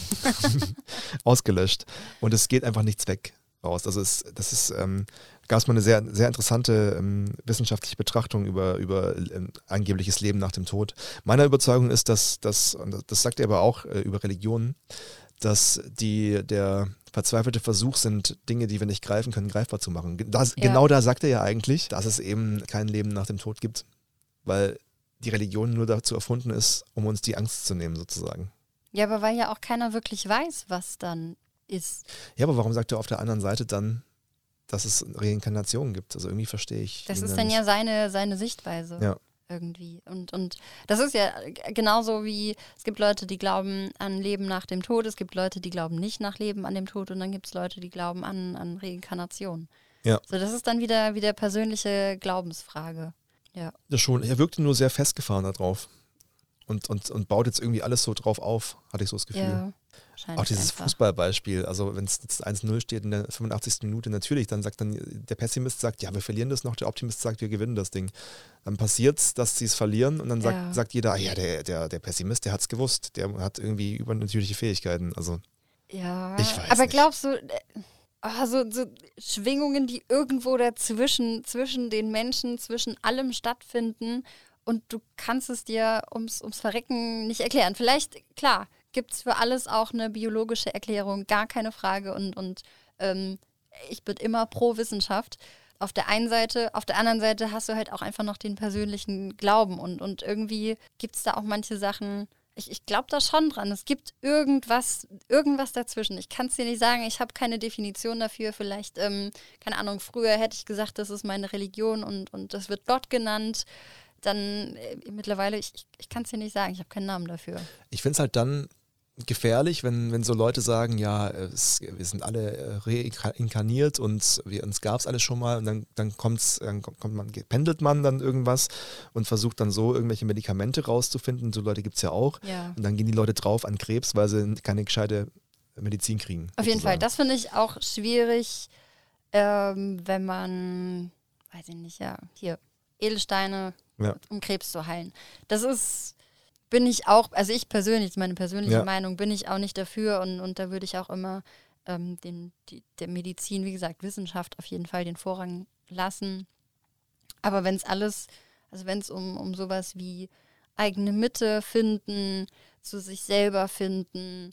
Ausgelöscht. Und es geht einfach nichts weg raus. Also es, das ist, ähm, gab es mal eine sehr, sehr interessante ähm, wissenschaftliche Betrachtung über, über ähm, angebliches Leben nach dem Tod. Meiner Überzeugung ist, dass, dass und das sagt er aber auch äh, über Religionen, dass die der verzweifelte Versuch sind, Dinge, die wir nicht greifen können, greifbar zu machen. Das, ja. Genau da sagt er ja eigentlich, dass es eben kein Leben nach dem Tod gibt. Weil die Religion nur dazu erfunden ist, um uns die Angst zu nehmen, sozusagen. Ja, aber weil ja auch keiner wirklich weiß, was dann ist. Ja, aber warum sagt er auf der anderen Seite dann, dass es Reinkarnationen gibt? Also irgendwie verstehe ich. Das ist dann nicht. ja seine, seine Sichtweise. Ja. Irgendwie. Und, und das ist ja genauso wie, es gibt Leute, die glauben an Leben nach dem Tod, es gibt Leute, die glauben nicht nach Leben an dem Tod und dann gibt es Leute, die glauben an, an Reinkarnation. Ja. So, das ist dann wieder, wieder persönliche Glaubensfrage. Ja. Das schon. Er wirkte nur sehr festgefahren darauf. Und, und, und baut jetzt irgendwie alles so drauf auf, hatte ich so das Gefühl. Ja. Auch dieses einfach. Fußballbeispiel, also wenn es jetzt 1-0 steht in der 85. Minute, natürlich, dann sagt dann der Pessimist sagt, ja, wir verlieren das noch, der Optimist sagt, wir gewinnen das Ding. Dann passiert es, dass sie es verlieren und dann sagt, ja. sagt jeder, ah, ja, der, der, der Pessimist, der hat es gewusst, der hat irgendwie übernatürliche Fähigkeiten. Also Ja, Ich weiß aber nicht. glaubst du, äh, ah, so, so Schwingungen, die irgendwo dazwischen, zwischen den Menschen, zwischen allem stattfinden und du kannst es dir ums, ums Verrecken nicht erklären. Vielleicht, klar, gibt es für alles auch eine biologische Erklärung, gar keine Frage und, und ähm, ich bin immer pro Wissenschaft. Auf der einen Seite, auf der anderen Seite hast du halt auch einfach noch den persönlichen Glauben und, und irgendwie gibt es da auch manche Sachen, ich, ich glaube da schon dran. Es gibt irgendwas, irgendwas dazwischen. Ich kann es dir nicht sagen, ich habe keine Definition dafür. Vielleicht, ähm, keine Ahnung, früher hätte ich gesagt, das ist meine Religion und, und das wird Gott genannt. Dann äh, mittlerweile, ich, ich, ich kann es dir nicht sagen, ich habe keinen Namen dafür. Ich finde es halt dann gefährlich, wenn, wenn so Leute sagen, ja, es, wir sind alle äh, reinkarniert und wir, uns gab es alles schon mal und dann, dann, kommt's, dann kommt man, pendelt man dann irgendwas und versucht dann so irgendwelche Medikamente rauszufinden. So Leute gibt es ja auch. Ja. Und dann gehen die Leute drauf an Krebs, weil sie keine gescheite Medizin kriegen. Auf jeden Fall, sozusagen. das finde ich auch schwierig, ähm, wenn man, weiß ich nicht, ja, hier, Edelsteine, Ja. um Krebs zu heilen. Das ist, bin ich auch, also ich persönlich, meine persönliche Ja. Meinung, bin ich auch nicht dafür und, und da würde ich auch immer ähm, den, die, der Medizin, wie gesagt, Wissenschaft auf jeden Fall den Vorrang lassen. Aber wenn es alles, also wenn es um, um sowas wie eigene Mitte finden, zu sich selber finden,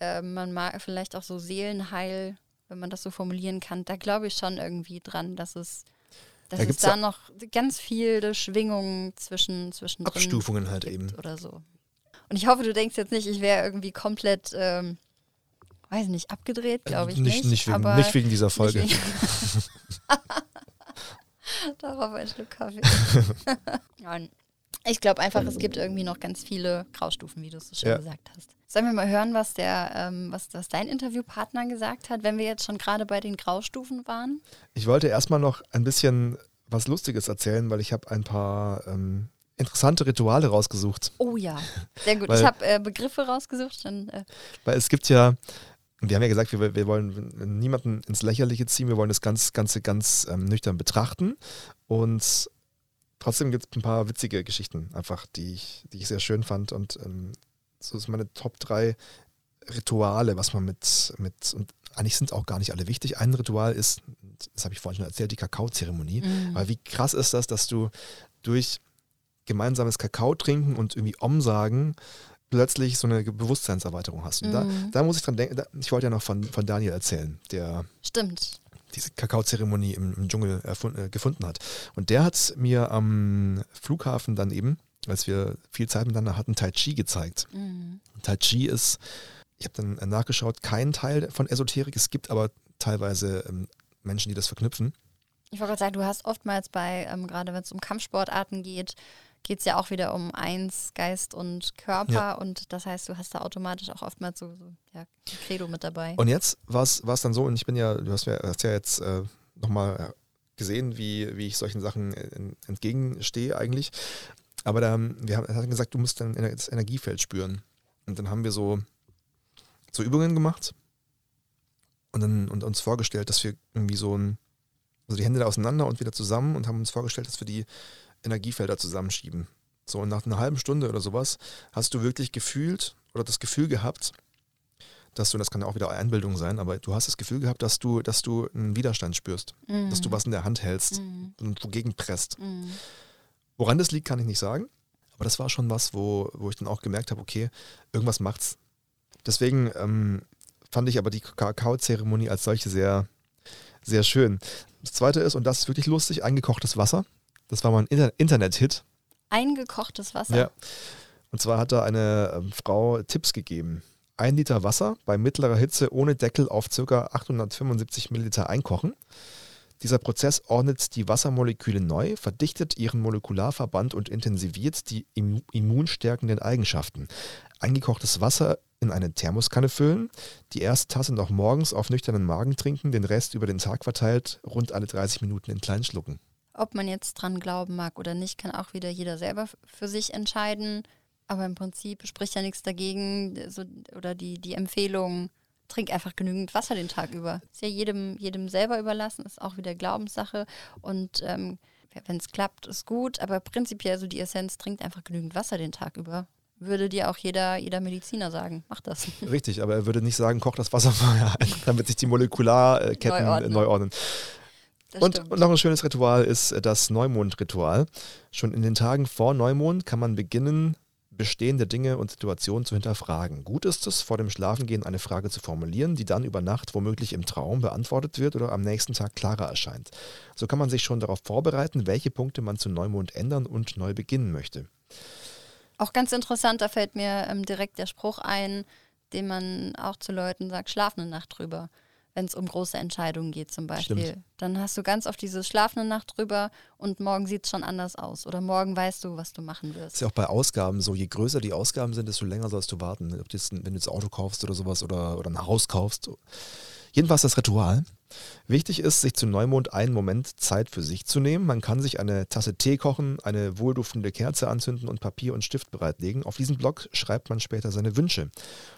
äh, man mag vielleicht auch so Seelenheil, wenn man das so formulieren kann, da glaube ich schon irgendwie dran, dass es, dass Da es da noch ganz viele Schwingungen zwischen, zwischen Abstufungen halt eben. oder so. Und ich hoffe, du denkst jetzt nicht, ich wäre irgendwie komplett, ähm, weiß nicht, abgedreht, glaube ich nicht. nicht, nicht, wegen, nicht wegen dieser Folge. wegen- Darauf ein Schluck Kaffee. Nein. Ich glaube einfach, es gibt irgendwie noch ganz viele Graustufen, wie du es so schön Ja. gesagt hast. Sollen wir mal hören, was der, ähm, was, was dein Interviewpartner gesagt hat, wenn wir jetzt schon gerade bei den Graustufen waren? Ich wollte erstmal noch ein bisschen was Lustiges erzählen, weil ich habe ein paar ähm, interessante Rituale rausgesucht. Oh ja, sehr gut. Weil- ich habe äh, Begriffe rausgesucht. Dann, äh, Weil es gibt ja, wir haben ja gesagt, wir, wir wollen niemanden ins Lächerliche ziehen, wir wollen das ganz, Ganze ganz ähm, nüchtern betrachten. Und trotzdem gibt es ein paar witzige Geschichten, einfach, die ich, die ich sehr schön fand. Und ähm, so ist meine Top 3 Rituale, was man mit, mit, und eigentlich sind auch gar nicht alle wichtig. Ein Ritual ist, das habe ich vorhin schon erzählt, die Kakaozeremonie. Mhm. Aber wie krass ist das, dass du durch gemeinsames Kakao trinken und irgendwie Om sagen plötzlich so eine Bewusstseinserweiterung hast. Und da, Mhm. da muss ich dran denken, da, ich wollte ja noch von, von Daniel erzählen, der Stimmt. diese Kakaozeremonie im, im Dschungel erfund, äh, gefunden hat. Und der hat mir am Flughafen dann eben, als wir viel Zeit miteinander hatten, Tai Chi gezeigt. Mhm. Tai Chi ist, ich habe dann nachgeschaut, kein Teil von Esoterik. Es gibt aber teilweise ähm, Menschen, die das verknüpfen. Ich wollte gerade sagen, du hast oftmals bei, ähm, gerade wenn es um Kampfsportarten geht, geht es ja auch wieder um eins, Geist und Körper. Ja. Und das heißt, du hast da automatisch auch oftmals so, so ja, ein Credo mit dabei. Und jetzt war es dann so, und ich bin ja, du hast ja, hast ja jetzt äh, nochmal gesehen, wie, wie ich solchen Sachen en- entgegenstehe eigentlich. Aber da, wir haben, er hat gesagt, du musst dann das Energiefeld spüren. Und dann haben wir so, so Übungen gemacht und dann und uns vorgestellt, dass wir irgendwie so ein, also die Hände da auseinander und wieder zusammen und haben uns vorgestellt, dass wir die Energiefelder zusammenschieben. So, und nach einer halben Stunde oder sowas hast du wirklich gefühlt oder das Gefühl gehabt, dass du, das kann ja auch wieder Einbildung sein, aber du hast das Gefühl gehabt, dass du, dass du einen Widerstand spürst, Mhm. dass du was in der Hand hältst Mhm. und wogegen presst. Mhm. Woran das liegt, kann ich nicht sagen, aber das war schon was, wo, wo ich dann auch gemerkt habe, okay, irgendwas macht's. Deswegen ähm, fand ich aber die Kakaozeremonie als solche sehr, sehr schön. Das zweite ist, und das ist wirklich lustig, eingekochtes Wasser. Das war mal ein Inter Internet-Hit. Eingekochtes Wasser. Ja. Und zwar hat da eine ähm, Frau Tipps gegeben. Ein Liter Wasser bei mittlerer Hitze ohne Deckel auf ca. 875 Milliliter einkochen. Dieser Prozess ordnet die Wassermoleküle neu, verdichtet ihren Molekularverband und intensiviert die immu- immunstärkenden Eigenschaften. Eingekochtes Wasser in eine Thermoskanne füllen, die erste Tasse noch morgens auf nüchternen Magen trinken, den Rest über den Tag verteilt, rund alle 30 Minuten in kleinen Schlucken. Ob man jetzt dran glauben mag oder nicht, kann auch wieder jeder selber für sich entscheiden. Aber im Prinzip spricht ja nichts dagegen so, oder die, die Empfehlung, trink einfach genügend Wasser den Tag über. Ist ja jedem, jedem selber überlassen, ist auch wieder Glaubenssache. Und ähm, wenn es klappt, ist gut. Aber prinzipiell so die Essenz, trinkt einfach genügend Wasser den Tag über. würde dir auch jeder, jeder Mediziner sagen. Mach das. Richtig, aber er würde nicht sagen, koch das Wasser vorher ein, damit sich die Molekularketten Neu neu ordnen. ordnen. Das Und, und noch ein schönes Ritual ist äh, das Neumondritual. Schon in den Tagen vor Neumond kann man beginnen, bestehende Dinge und Situationen zu hinterfragen. Gut ist es, vor dem Schlafengehen eine Frage zu formulieren, die dann über Nacht womöglich im Traum beantwortet wird oder am nächsten Tag klarer erscheint. So kann man sich schon darauf vorbereiten, welche Punkte man zu Neumond ändern und neu beginnen möchte. Auch ganz interessant, da fällt mir ähm, direkt der Spruch ein, den man auch zu Leuten sagt, schlaf eine Nacht drüber. Wenn es um große Entscheidungen geht zum Beispiel. Stimmt. Dann hast du ganz oft dieses Schlaf eine Nacht drüber und morgen sieht es schon anders aus. Oder morgen weißt du, was du machen Das wirst. ist ja auch bei Ausgaben so, je größer die Ausgaben sind, desto länger sollst du warten. Ob ein- wenn du jetzt ein Auto kaufst oder sowas oder, oder ein Haus kaufst. Jedenfalls das Ritual. Wichtig ist, sich zu Neumond einen Moment Zeit für sich zu nehmen. Man kann sich eine Tasse Tee kochen, eine wohlduftende Kerze anzünden und Papier und Stift bereitlegen. Auf diesen Block schreibt man später seine Wünsche.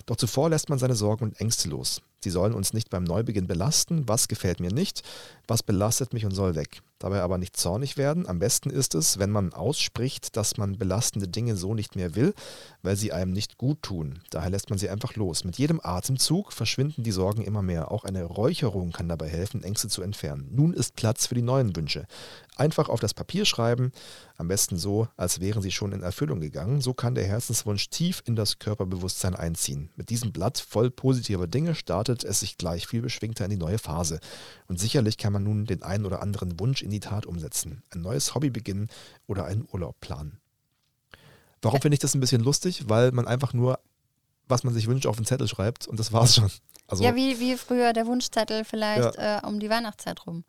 Doch zuvor lässt man seine Sorgen und Ängste los. Sie sollen uns nicht beim Neubeginn belasten. Was gefällt mir nicht? Was belastet mich und soll weg? Dabei aber nicht zornig werden. Am besten ist es, wenn man ausspricht, dass man belastende Dinge so nicht mehr will, weil sie einem nicht gut tun. Daher lässt man sie einfach los. Mit jedem Atemzug verschwinden die Sorgen immer mehr. Auch eine Räucherung kann dabei helfen, Ängste zu entfernen. Nun ist Platz für die neuen Wünsche. Einfach auf das Papier schreiben, am besten so, als wären sie schon in Erfüllung gegangen. So kann der Herzenswunsch tief in das Körperbewusstsein einziehen. Mit diesem Blatt voll positiver Dinge startet es sich gleich viel beschwingter in die neue Phase. Und sicherlich kann man nun den einen oder anderen Wunsch in die Tat umsetzen. Ein neues Hobby beginnen oder einen Urlaub planen. Warum finde ich das ein bisschen lustig? Weil man einfach nur, was man sich wünscht, auf den Zettel schreibt und das war's schon. Also, ja, wie, wie früher der Wunschzettel vielleicht äh, um die Weihnachtszeit rum.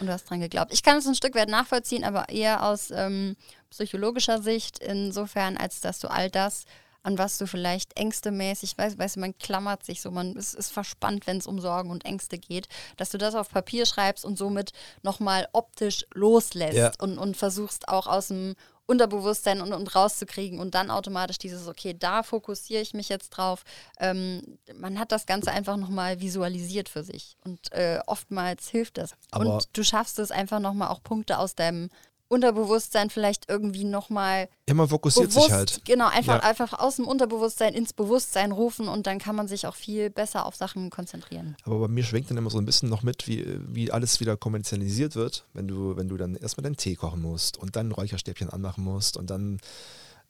Und du hast dran geglaubt. Ich kann es ein Stück weit nachvollziehen, aber eher aus ähm, psychologischer Sicht, insofern, als dass du all das, an was du vielleicht ängstemäßig, weißt, weißt du, man klammert sich so, man ist, ist verspannt, wenn es um Sorgen und Ängste geht, dass du das auf Papier schreibst und somit nochmal optisch loslässt Ja. und, und versuchst auch aus dem Unterbewusstsein und, und rauszukriegen und dann automatisch dieses, okay, da fokussiere ich mich jetzt drauf. Ähm, man hat das Ganze einfach nochmal visualisiert für sich und äh, oftmals hilft das. Aber- und du schaffst es einfach nochmal auch Punkte aus deinem Unterbewusstsein vielleicht irgendwie nochmal immer fokussiert bewusst, sich halt. genau, einfach, Ja. einfach aus dem Unterbewusstsein ins Bewusstsein rufen und dann kann man sich auch viel besser auf Sachen konzentrieren. Aber bei mir schwingt dann immer so ein bisschen noch mit, wie, wie alles wieder kommerzialisiert wird, wenn du, wenn du dann erstmal deinen Tee kochen musst und dann ein Räucherstäbchen anmachen musst und dann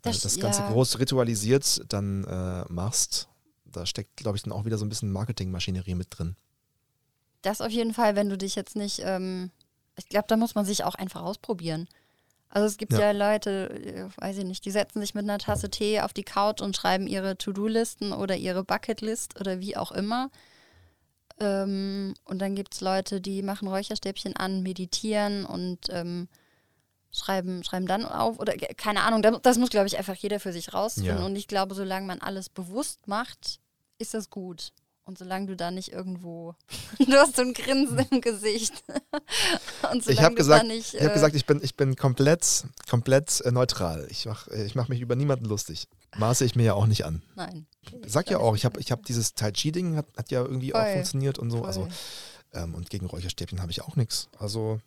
Das- das, das Ganze ja. groß ritualisiert dann äh, machst. Da steckt, glaube ich, dann auch wieder so ein bisschen Marketingmaschinerie mit drin. Das auf jeden Fall, wenn du dich jetzt nicht, ähm, ich glaube, da muss man sich auch einfach ausprobieren. Also es gibt ja, Ja. Leute, äh, weiß ich nicht, die setzen sich mit einer Tasse Tee auf die Couch und schreiben ihre To-Do-Listen oder ihre Bucketlist oder wie auch immer. Ähm, und dann gibt es Leute, die machen Räucherstäbchen an, meditieren und ähm, schreiben, schreiben dann auf. Oder keine Ahnung, da- das muss, glaube ich, einfach jeder für sich rausfinden. Ja. Und ich glaube, solange man alles bewusst macht, ist das gut. Und solange du da nicht irgendwo, du hast so ein Grinsen im Gesicht. Und Ich habe gesagt, nicht, ich hab äh, gesagt, ich bin, ich bin komplett, komplett äh, neutral. Ich mache ich mach mich über niemanden lustig. Maße ich mir ja auch nicht an. nein. Sag ja auch, ich habe ich hab dieses Tai Chi-Ding, hat, hat ja irgendwie auch Voll. funktioniert und so. Voll. Also, ähm, und gegen Räucherstäbchen habe ich auch nichts. Also,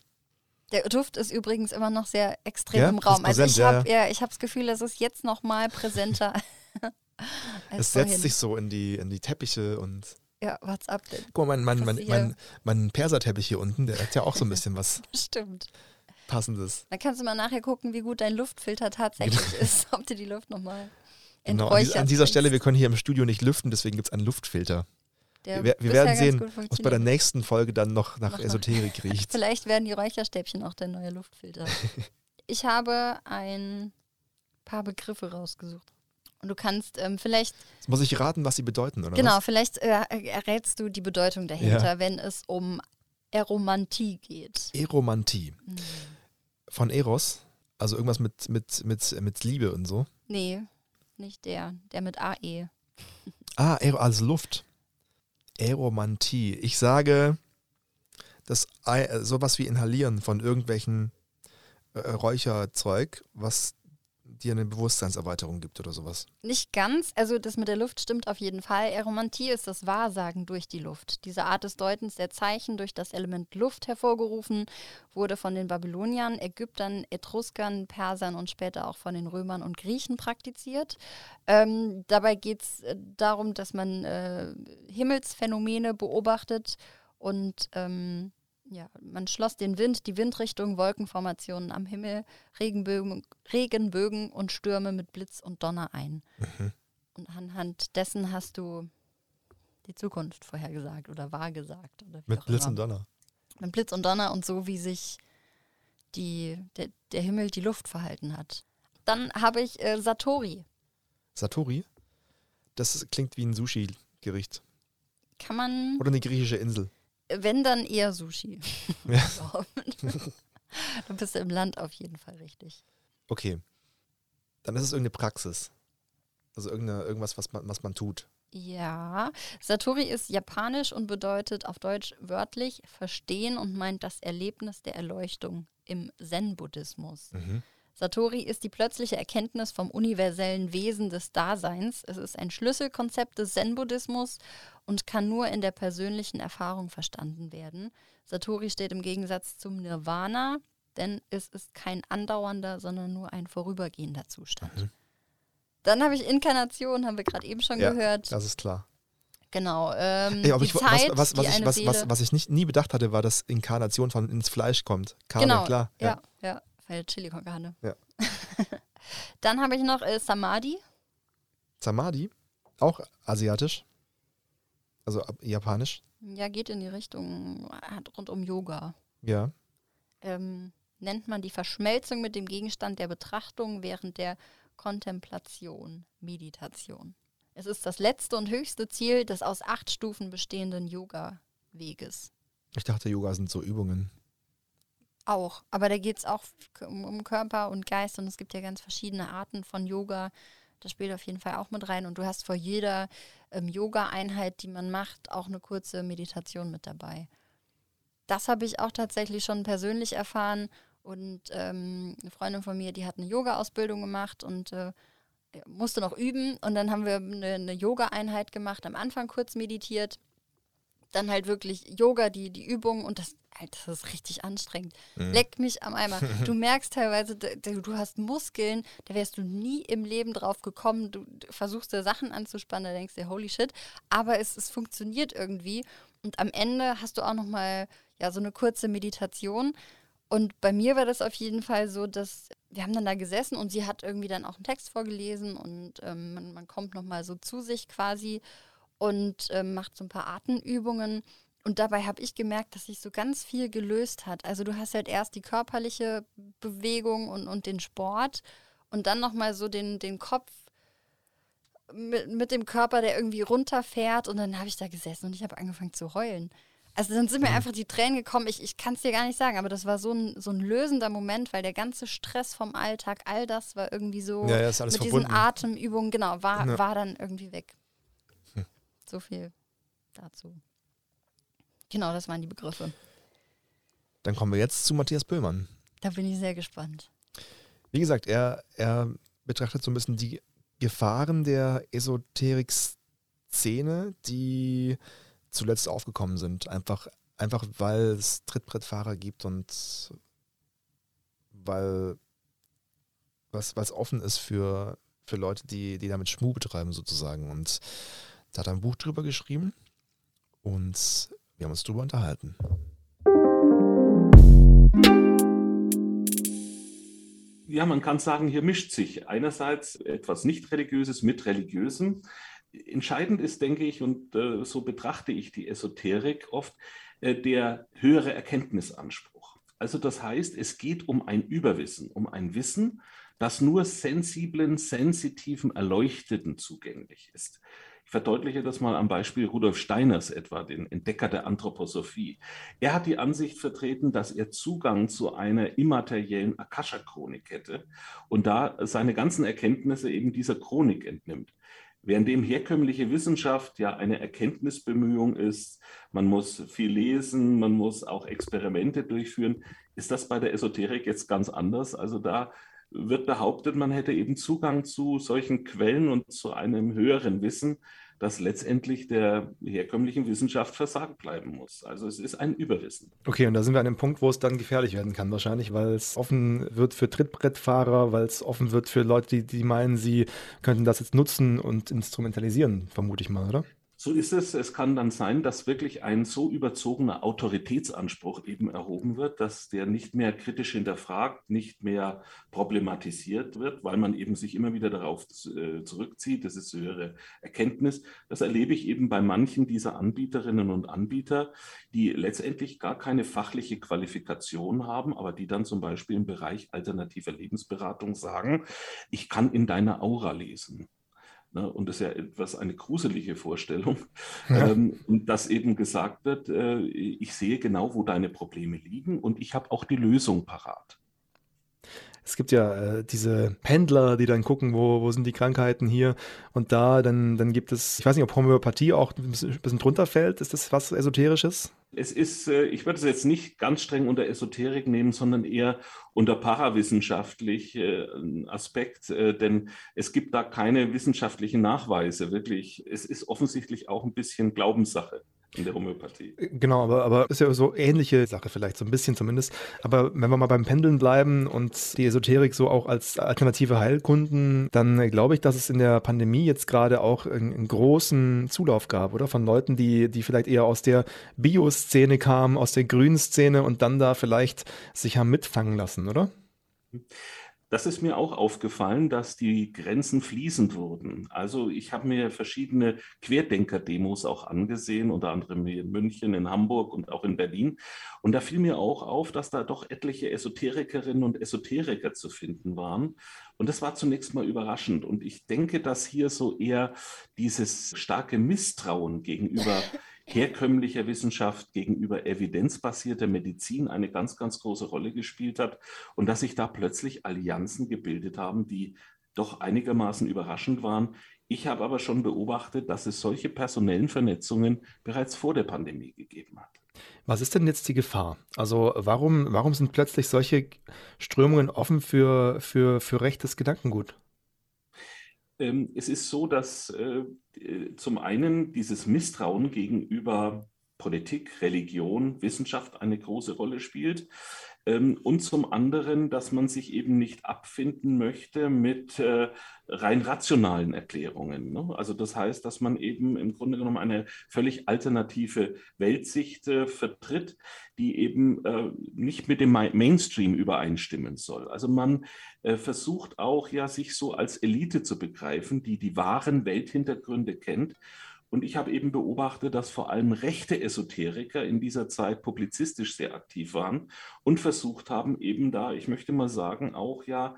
Der Duft ist übrigens immer noch sehr extrem Ja, im Raum. Also präsent, ich ja, habe ja, ich hab das Gefühl, es ist jetzt noch mal präsenter. es setzt vorhin. sich so in die, in die Teppiche und. Ja, what's up denn? Guck mal, mein, mein, mein, mein, mein Perserteppich hier unten, der hat ja auch so ein bisschen was Stimmt. Passendes. Dann kannst du mal nachher gucken, wie gut dein Luftfilter tatsächlich ist, ob du die Luft nochmal Genau, an, dies- an dieser Stelle, wir können hier im Studio nicht lüften, deswegen gibt es einen Luftfilter. Der wir wir werden sehen, was bei der nächsten Folge dann noch nach Noch nach- Esoterik riecht. Vielleicht werden die Räucherstäbchen auch der neue Luftfilter. ich habe ein paar Begriffe rausgesucht. Und du kannst ähm, vielleicht, Jetzt muss ich raten, was sie bedeuten, oder genau, was? vielleicht äh, errätst du die Bedeutung dahinter, wenn es um Eromantie geht. Eromantie. Hm. Von Eros, also irgendwas mit, mit, mit, mit Liebe und so. Nee, nicht der. Der mit AE. Ah, Aero, also Luft. Aeromantie. Ich sage, das Ei- äh, sowas wie Inhalieren von irgendwelchen äh, Räucherzeug, was dir eine Bewusstseinserweiterung gibt oder sowas. Nicht ganz, also das mit der Luft stimmt auf jeden Fall. Aromantie ist das Wahrsagen durch die Luft. Diese Art des Deutens der Zeichen durch das Element Luft hervorgerufen, wurde von den Babyloniern, Ägyptern, Etruskern, Persern und später auch von den Römern und Griechen praktiziert. Ähm, dabei geht es äh, darum, dass man äh, Himmelsphänomene beobachtet und ähm, ja, man schloss den Wind, die Windrichtung, Wolkenformationen am Himmel, Regenbögen, Regenbögen und Stürme mit Blitz und Donner ein. Mhm. Und anhand dessen hast du die Zukunft vorhergesagt oder wahrgesagt. Oder mit Blitz immer. und Donner. Mit Blitz und Donner und so, wie sich die, der, der Himmel die Luft verhalten hat. Dann habe ich äh, Satori. Satori? Das klingt wie ein Sushi-Gericht. Kann man. Oder eine griechische Insel. Wenn dann eher Sushi. Ja. du bist im Land auf jeden Fall richtig. Okay. Dann ist es irgendeine Praxis. Also irgendeine, irgendwas, was man, was man tut. Ja, Satori ist japanisch und bedeutet auf Deutsch wörtlich verstehen und meint das Erlebnis der Erleuchtung im Zen-Buddhismus. Mhm. Satori ist die plötzliche Erkenntnis vom universellen Wesen des Daseins. Es ist ein Schlüsselkonzept des Zen-Buddhismus und kann nur in der persönlichen Erfahrung verstanden werden. Satori steht im Gegensatz zum Nirvana, denn es ist kein andauernder, sondern nur ein vorübergehender Zustand. Mhm. Dann habe ich Inkarnation, haben wir gerade eben schon ja, gehört. Das ist klar. Genau. Ähm, Ey, ich, Zeit, was, was, was, ich, was, ich nicht, nie bedacht hatte, war, dass Inkarnation von ins Fleisch kommt. Karne, genau, klar. Ja, ja. ja weil Chili con Carne. Ja. Dann habe ich noch äh, Samadhi. Samadhi? Auch asiatisch? Also japanisch? Ja, geht in die Richtung rund um Yoga. Ja. Ähm, nennt man die Verschmelzung mit dem Gegenstand der Betrachtung während der Kontemplation, Meditation. Es ist das letzte und höchste Ziel des aus acht Stufen bestehenden Yoga-Weges. Ich dachte, Yoga sind so Übungen. Auch, aber da geht es auch um, Körper und Geist und es gibt ja ganz verschiedene Arten von Yoga. Das spielt auf jeden Fall auch mit rein. Und du hast vor jeder ähm, Yoga-Einheit, die man macht, auch eine kurze Meditation mit dabei. Das habe ich auch tatsächlich schon persönlich erfahren. Und ähm, eine Freundin von mir, die hat eine Yoga-Ausbildung gemacht und äh, musste noch üben. Und dann haben wir eine, eine Yoga-Einheit gemacht, am Anfang kurz meditiert. Dann halt wirklich Yoga, die, die Übung und das Alter, das ist richtig anstrengend. Mhm. Leck mich am Eimer. Du merkst teilweise, du hast Muskeln, da wärst du nie im Leben drauf gekommen. Du versuchst dir Sachen anzuspannen, da denkst du, holy shit. Aber es, es funktioniert irgendwie. Und am Ende hast du auch nochmal ja, so eine kurze Meditation. Und bei mir war das auf jeden Fall so, dass wir haben dann da gesessen und sie hat irgendwie dann auch einen Text vorgelesen und ähm, man, man kommt nochmal so zu sich quasi und ähm, macht so ein paar Atemübungen. Und dabei habe ich gemerkt, dass sich so ganz viel gelöst hat. Also du hast halt erst die körperliche Bewegung und, und den Sport und dann nochmal so den, den Kopf mit, mit dem Körper, der irgendwie runterfährt. Und dann habe ich da gesessen und ich habe angefangen zu heulen. Also dann sind mir mhm. einfach die Tränen gekommen. Ich, ich kann es dir gar nicht sagen, aber das war so ein, so ein lösender Moment, weil der ganze Stress vom Alltag, all das war irgendwie so ja, ja, mit verbunden. diesen Atemübungen, genau, war, ja. war dann irgendwie weg. So viel dazu. Genau, das waren die Begriffe. Dann kommen wir jetzt zu Matthias Böhmann. Da bin ich sehr gespannt. Wie gesagt, er, er betrachtet so ein bisschen die Gefahren der Esoterik-Szene, die zuletzt aufgekommen sind. Einfach, einfach weil es Trittbrettfahrer gibt und weil was, was offen ist für, für Leute, die, die damit Schmu betreiben sozusagen. Und da hat er ein Buch drüber geschrieben und wir haben uns darüber unterhalten. Ja, man kann sagen, hier mischt sich einerseits etwas Nicht-Religiöses mit Religiösem. Entscheidend ist, denke ich, und äh, so betrachte ich die Esoterik oft, äh, der höhere Erkenntnisanspruch. Also das heißt, es geht um ein Überwissen, um ein Wissen, das nur sensiblen, sensitiven Erleuchteten zugänglich ist. Ich verdeutliche das mal am Beispiel Rudolf Steiners etwa, den Entdecker der Anthroposophie. Er hat die Ansicht vertreten, dass er Zugang zu einer immateriellen Akasha-Chronik hätte und da seine ganzen Erkenntnisse eben dieser Chronik entnimmt. Währenddem herkömmliche Wissenschaft ja eine Erkenntnisbemühung ist, man muss viel lesen, man muss auch Experimente durchführen, ist das bei der Esoterik jetzt ganz anders. Also da wird behauptet, man hätte eben Zugang zu solchen Quellen und zu einem höheren Wissen, das letztendlich der herkömmlichen Wissenschaft versagt bleiben muss. Also es ist ein Überwissen. Okay, und da sind wir an dem Punkt, wo es dann gefährlich werden kann wahrscheinlich, weil es offen wird für Trittbrettfahrer, weil es offen wird für Leute, die, die meinen, sie könnten das jetzt nutzen und instrumentalisieren, vermute ich mal, oder? So ist es. Es kann dann sein, dass wirklich ein so überzogener Autoritätsanspruch eben erhoben wird, dass der nicht mehr kritisch hinterfragt, nicht mehr problematisiert wird, weil man eben sich immer wieder darauf äh, zurückzieht. Das ist höhere Erkenntnis. Das erlebe ich eben bei manchen dieser Anbieterinnen und Anbieter, die letztendlich gar keine fachliche Qualifikation haben, aber die dann zum Beispiel im Bereich alternativer Lebensberatung sagen, ich kann in deiner Aura lesen. Ne? Und das ist ja etwas eine gruselige Vorstellung. Ja. Ähm, und dass eben gesagt wird, äh, ich sehe genau, wo deine Probleme liegen und ich habe auch die Lösung parat. Es gibt ja äh, diese Pendler, die dann gucken, wo, wo sind die Krankheiten hier und da. Dann, dann gibt es, ich weiß nicht, ob Homöopathie auch ein bisschen, ein bisschen drunter fällt. Ist das was Esoterisches? Es ist, äh, ich würde es jetzt nicht ganz streng unter Esoterik nehmen, sondern eher unter parawissenschaftlich äh, Aspekt, äh, denn es gibt da keine wissenschaftlichen Nachweise, wirklich. Es ist offensichtlich auch ein bisschen Glaubenssache in der Homöopathie. Äh, genau, aber, aber ist ja so ähnliche Sache vielleicht, so ein bisschen zumindest. Aber wenn wir mal beim Pendeln bleiben und die Esoterik so auch als alternative Heilkunden, dann glaube ich, dass es in der Pandemie jetzt gerade auch einen, einen großen Zulauf gab, oder? Von Leuten, die, die vielleicht eher aus der Bio-Szene kamen, aus der grünen Szene und dann da vielleicht sich haben mitfangen lassen, oder? Das ist mir auch aufgefallen, dass die Grenzen fließend wurden. Also ich habe mir verschiedene Querdenker-Demos auch angesehen, unter anderem hier in München, in Hamburg und auch in Berlin. Und da fiel mir auch auf, dass da doch etliche Esoterikerinnen und Esoteriker zu finden waren. Und das war zunächst mal überraschend. Und ich denke, dass hier so eher dieses starke Misstrauen gegenüber herkömmlicher Wissenschaft gegenüber evidenzbasierter Medizin eine ganz, ganz große Rolle gespielt hat und dass sich da plötzlich Allianzen gebildet haben, die doch einigermaßen überraschend waren. Ich habe aber schon beobachtet, dass es solche personellen Vernetzungen bereits vor der Pandemie gegeben hat. Was ist denn jetzt die Gefahr? Also warum, warum sind plötzlich solche Strömungen offen für, für, für rechtes Gedankengut? Ähm, es ist so, dass äh, zum einen dieses Misstrauen gegenüber Politik, Religion, Wissenschaft eine große Rolle spielt. Ähm, und zum anderen, dass man sich eben nicht abfinden möchte mit äh, rein rationalen Erklärungen. Ne? Also das heißt, dass man eben im Grunde genommen eine völlig alternative Weltsicht äh, vertritt, die eben äh, nicht mit dem Mainstream übereinstimmen soll. Also man versucht auch ja, sich so als Elite zu begreifen, die die wahren Welthintergründe kennt und ich habe eben beobachtet, dass vor allem rechte Esoteriker in dieser Zeit publizistisch sehr aktiv waren und versucht haben, eben da, ich möchte mal sagen, auch ja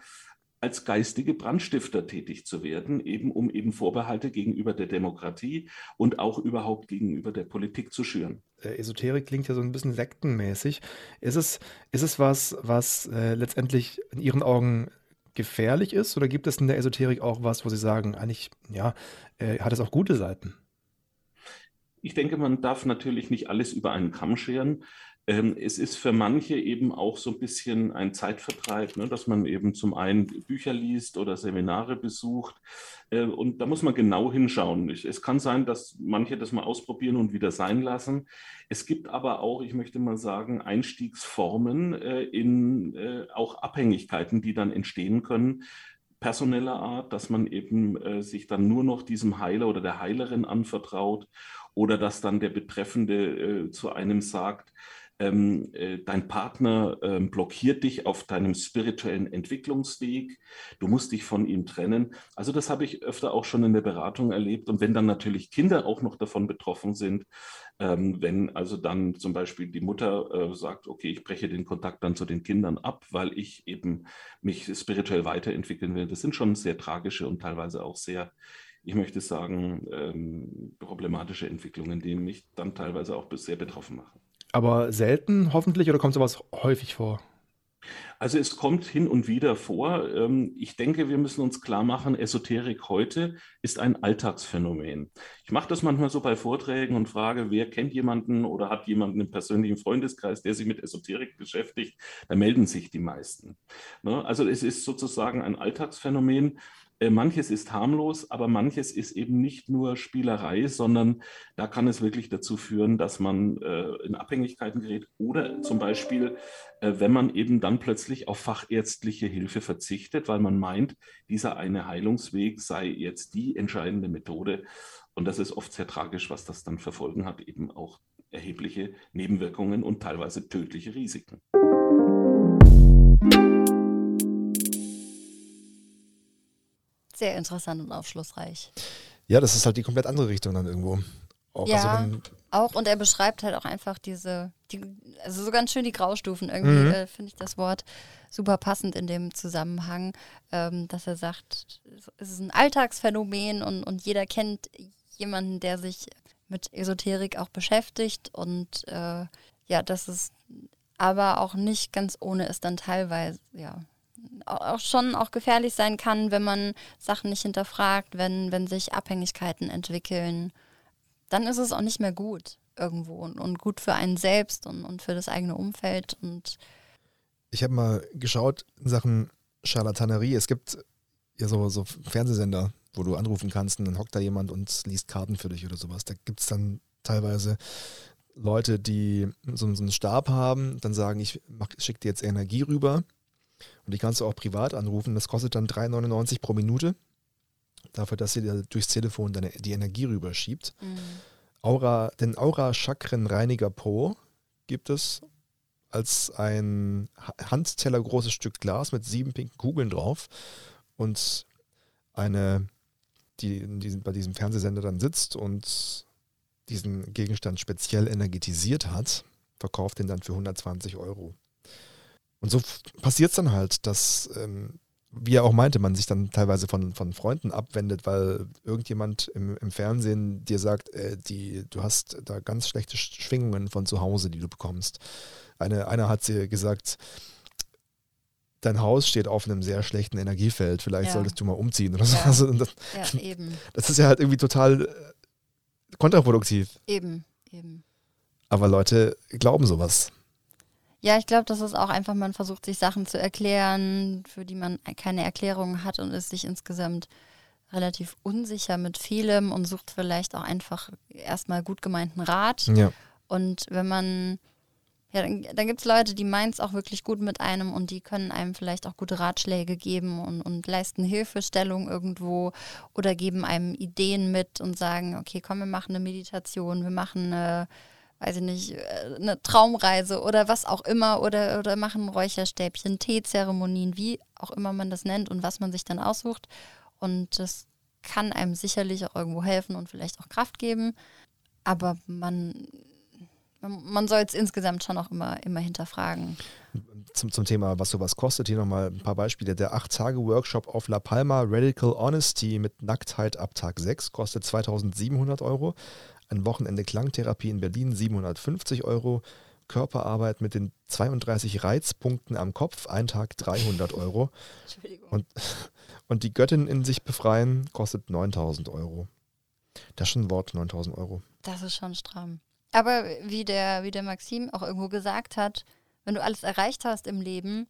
als geistige Brandstifter tätig zu werden, eben um eben Vorbehalte gegenüber der Demokratie und auch überhaupt gegenüber der Politik zu schüren. Äh, Esoterik klingt ja so ein bisschen sektenmäßig. Ist es, ist es was, was äh, letztendlich in Ihren Augen gefährlich ist oder gibt es in der Esoterik auch was, wo Sie sagen, eigentlich, ja, äh, hat es auch gute Seiten? Ich denke, man darf natürlich nicht alles über einen Kamm scheren. Ähm, es ist für manche eben auch so ein bisschen ein Zeitvertreib, ne, dass man eben zum einen Bücher liest oder Seminare besucht. Äh, und da muss man genau hinschauen. Es kann sein, dass manche das mal ausprobieren und wieder sein lassen. Es gibt aber auch, ich möchte mal sagen, Einstiegsformen äh, in äh, auch Abhängigkeiten, die dann entstehen können personeller Art, dass man eben äh, sich dann nur noch diesem Heiler oder der Heilerin anvertraut oder dass dann der Betreffende äh, zu einem sagt, ähm, äh, dein Partner ähm, blockiert dich auf deinem spirituellen Entwicklungsweg, du musst dich von ihm trennen. Also das habe ich öfter auch schon in der Beratung erlebt. Und wenn dann natürlich Kinder auch noch davon betroffen sind, ähm, wenn also dann zum Beispiel die Mutter äh, sagt, okay, ich breche den Kontakt dann zu den Kindern ab, weil ich eben mich spirituell weiterentwickeln will, das sind schon sehr tragische und teilweise auch sehr ich möchte sagen, ähm, problematische Entwicklungen, die mich dann teilweise auch sehr betroffen machen. Aber selten hoffentlich oder kommt sowas häufig vor? Also es kommt hin und wieder vor. Ähm, ich denke, wir müssen uns klar machen, Esoterik heute ist ein Alltagsphänomen. Ich mache das manchmal so bei Vorträgen und frage, wer kennt jemanden oder hat jemanden im persönlichen Freundeskreis, der sich mit Esoterik beschäftigt? Da melden sich die meisten. Ne? Also es ist sozusagen ein Alltagsphänomen. Äh, manches ist harmlos, aber manches ist eben nicht nur Spielerei, sondern da kann es wirklich dazu führen, dass man äh, in Abhängigkeiten gerät oder zum Beispiel, äh, wenn man eben dann plötzlich auf fachärztliche Hilfe verzichtet, weil man meint, dieser eine Heilungsweg sei jetzt die entscheidende Methode. Und das ist oft sehr tragisch, was das dann verfolgen hat, eben auch erhebliche Nebenwirkungen und teilweise tödliche Risiken. Sehr interessant und aufschlussreich. Ja, das ist halt die komplett andere Richtung dann irgendwo. Auch, ja, also auch und er beschreibt halt auch einfach diese, die, also so ganz schön die Graustufen irgendwie, mhm. äh, finde ich das Wort super passend in dem Zusammenhang, ähm, dass er sagt, es ist ein Alltagsphänomen und, und jeder kennt jemanden, der sich mit Esoterik auch beschäftigt und äh, ja, dass es aber auch nicht ganz ohne ist dann teilweise, ja, auch schon auch gefährlich sein kann, wenn man Sachen nicht hinterfragt, wenn, wenn sich Abhängigkeiten entwickeln, dann ist es auch nicht mehr gut irgendwo und, und gut für einen selbst und, und für das eigene Umfeld. Und ich habe mal geschaut in Sachen Charlatanerie. Es gibt ja so, so Fernsehsender, wo du anrufen kannst und dann hockt da jemand und liest Karten für dich oder sowas. Da gibt es dann teilweise Leute, die so, so einen Stab haben, dann sagen, ich schicke dir jetzt Energie rüber und die kannst du auch privat anrufen. Das kostet dann 3,99 pro Minute. Dafür, dass sie dir durchs Telefon deine, die Energie rüberschiebt. Mhm. Aura, den Aura Chakren Reiniger Pro gibt es als ein Handteller großes Stück Glas mit sieben pinken Kugeln drauf und eine, die diesem, bei diesem Fernsehsender dann sitzt und diesen Gegenstand speziell energetisiert hat, verkauft den dann für 120 Euro. Und so passiert es dann halt, dass, ähm, wie er auch meinte, man sich dann teilweise von, von Freunden abwendet, weil irgendjemand im, im Fernsehen dir sagt, äh, die, du hast da ganz schlechte Schwingungen von zu Hause, die du bekommst. Eine, einer hat sie gesagt, dein Haus steht auf einem sehr schlechten Energiefeld, vielleicht ja. solltest du mal umziehen oder so. Ja. Also das, ja, eben. Das ist ja halt irgendwie total äh, kontraproduktiv. Eben, eben. Aber Leute glauben sowas. Ja, ich glaube, das ist auch einfach, man versucht sich Sachen zu erklären, für die man keine Erklärung hat und ist sich insgesamt relativ unsicher mit vielem und sucht vielleicht auch einfach erstmal gut gemeinten Rat. Ja. Und wenn man, ja, dann, dann gibt es Leute, die meinen es auch wirklich gut mit einem und die können einem vielleicht auch gute Ratschläge geben und, und leisten Hilfestellung irgendwo oder geben einem Ideen mit und sagen, okay, komm, wir machen eine Meditation, wir machen eine weiß ich nicht, äh, eine Traumreise oder was auch immer oder, oder machen Räucherstäbchen, Teezeremonien, wie auch immer man das nennt und was man sich dann aussucht. Und das kann einem sicherlich auch irgendwo helfen und vielleicht auch Kraft geben. Aber man, man soll es insgesamt schon auch immer, immer hinterfragen. Zum, zum Thema, was sowas kostet, hier nochmal ein paar Beispiele. Der 8-Tage-Workshop auf La Palma Radical Honesty mit Nacktheit ab Tag 6 kostet 2700 Euro. Ein Wochenende Klangtherapie in Berlin 750 Euro. Körperarbeit mit den 32 Reizpunkten am Kopf, ein Tag 300 Euro. Entschuldigung. Und, und die Göttin in sich befreien kostet 9000 Euro. Das ist schon ein Wort, 9000 Euro. Das ist schon stramm. Aber wie der, wie der Maxim auch irgendwo gesagt hat, wenn du alles erreicht hast im Leben,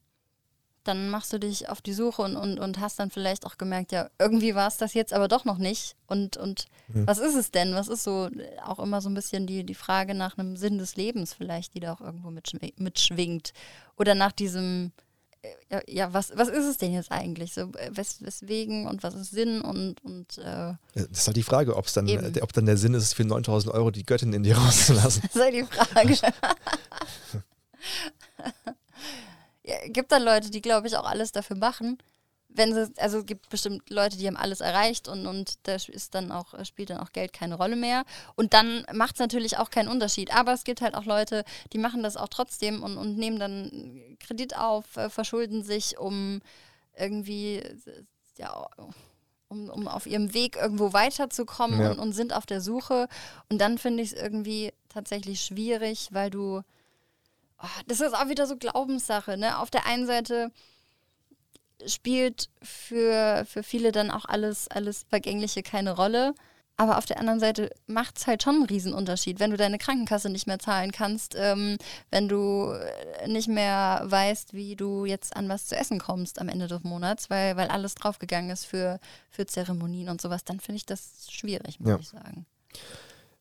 dann machst du dich auf die Suche und, und, und hast dann vielleicht auch gemerkt, ja, irgendwie war es das jetzt aber doch noch nicht. Und, und mhm. was ist es denn? Was ist so auch immer so ein bisschen die, die Frage nach einem Sinn des Lebens vielleicht, die da auch irgendwo mitschwingt? Oder nach diesem, äh, ja, ja, was, was ist es denn jetzt eigentlich? So, äh, wes, weswegen und was ist Sinn und. und äh, das ist halt die Frage, ob dann, ob dann der Sinn ist, für 9000 Euro die Göttin in dir rauszulassen. das ist halt die Frage. gibt da Leute, die, glaube ich, auch alles dafür machen. Wenn sie, also es gibt bestimmt Leute, die haben alles erreicht und, und da ist dann auch, spielt dann auch Geld keine Rolle mehr. Und dann macht es natürlich auch keinen Unterschied. Aber es gibt halt auch Leute, die machen das auch trotzdem und, und nehmen dann Kredit auf, äh, verschulden sich, um irgendwie, ja, um, um auf ihrem Weg irgendwo weiterzukommen ja. und, und sind auf der Suche. Und dann finde ich es irgendwie tatsächlich schwierig, weil du oh, das ist auch wieder so Glaubenssache. Ne? Auf der einen Seite spielt für, für viele dann auch alles, alles Vergängliche keine Rolle. Aber auf der anderen Seite macht es halt schon einen Riesenunterschied, wenn du deine Krankenkasse nicht mehr zahlen kannst, ähm, wenn du äh, nicht mehr weißt, wie du jetzt an was zu essen kommst am Ende des Monats, weil, weil alles draufgegangen ist für, für Zeremonien und sowas, dann finde ich das schwierig, muss Ja. ich sagen.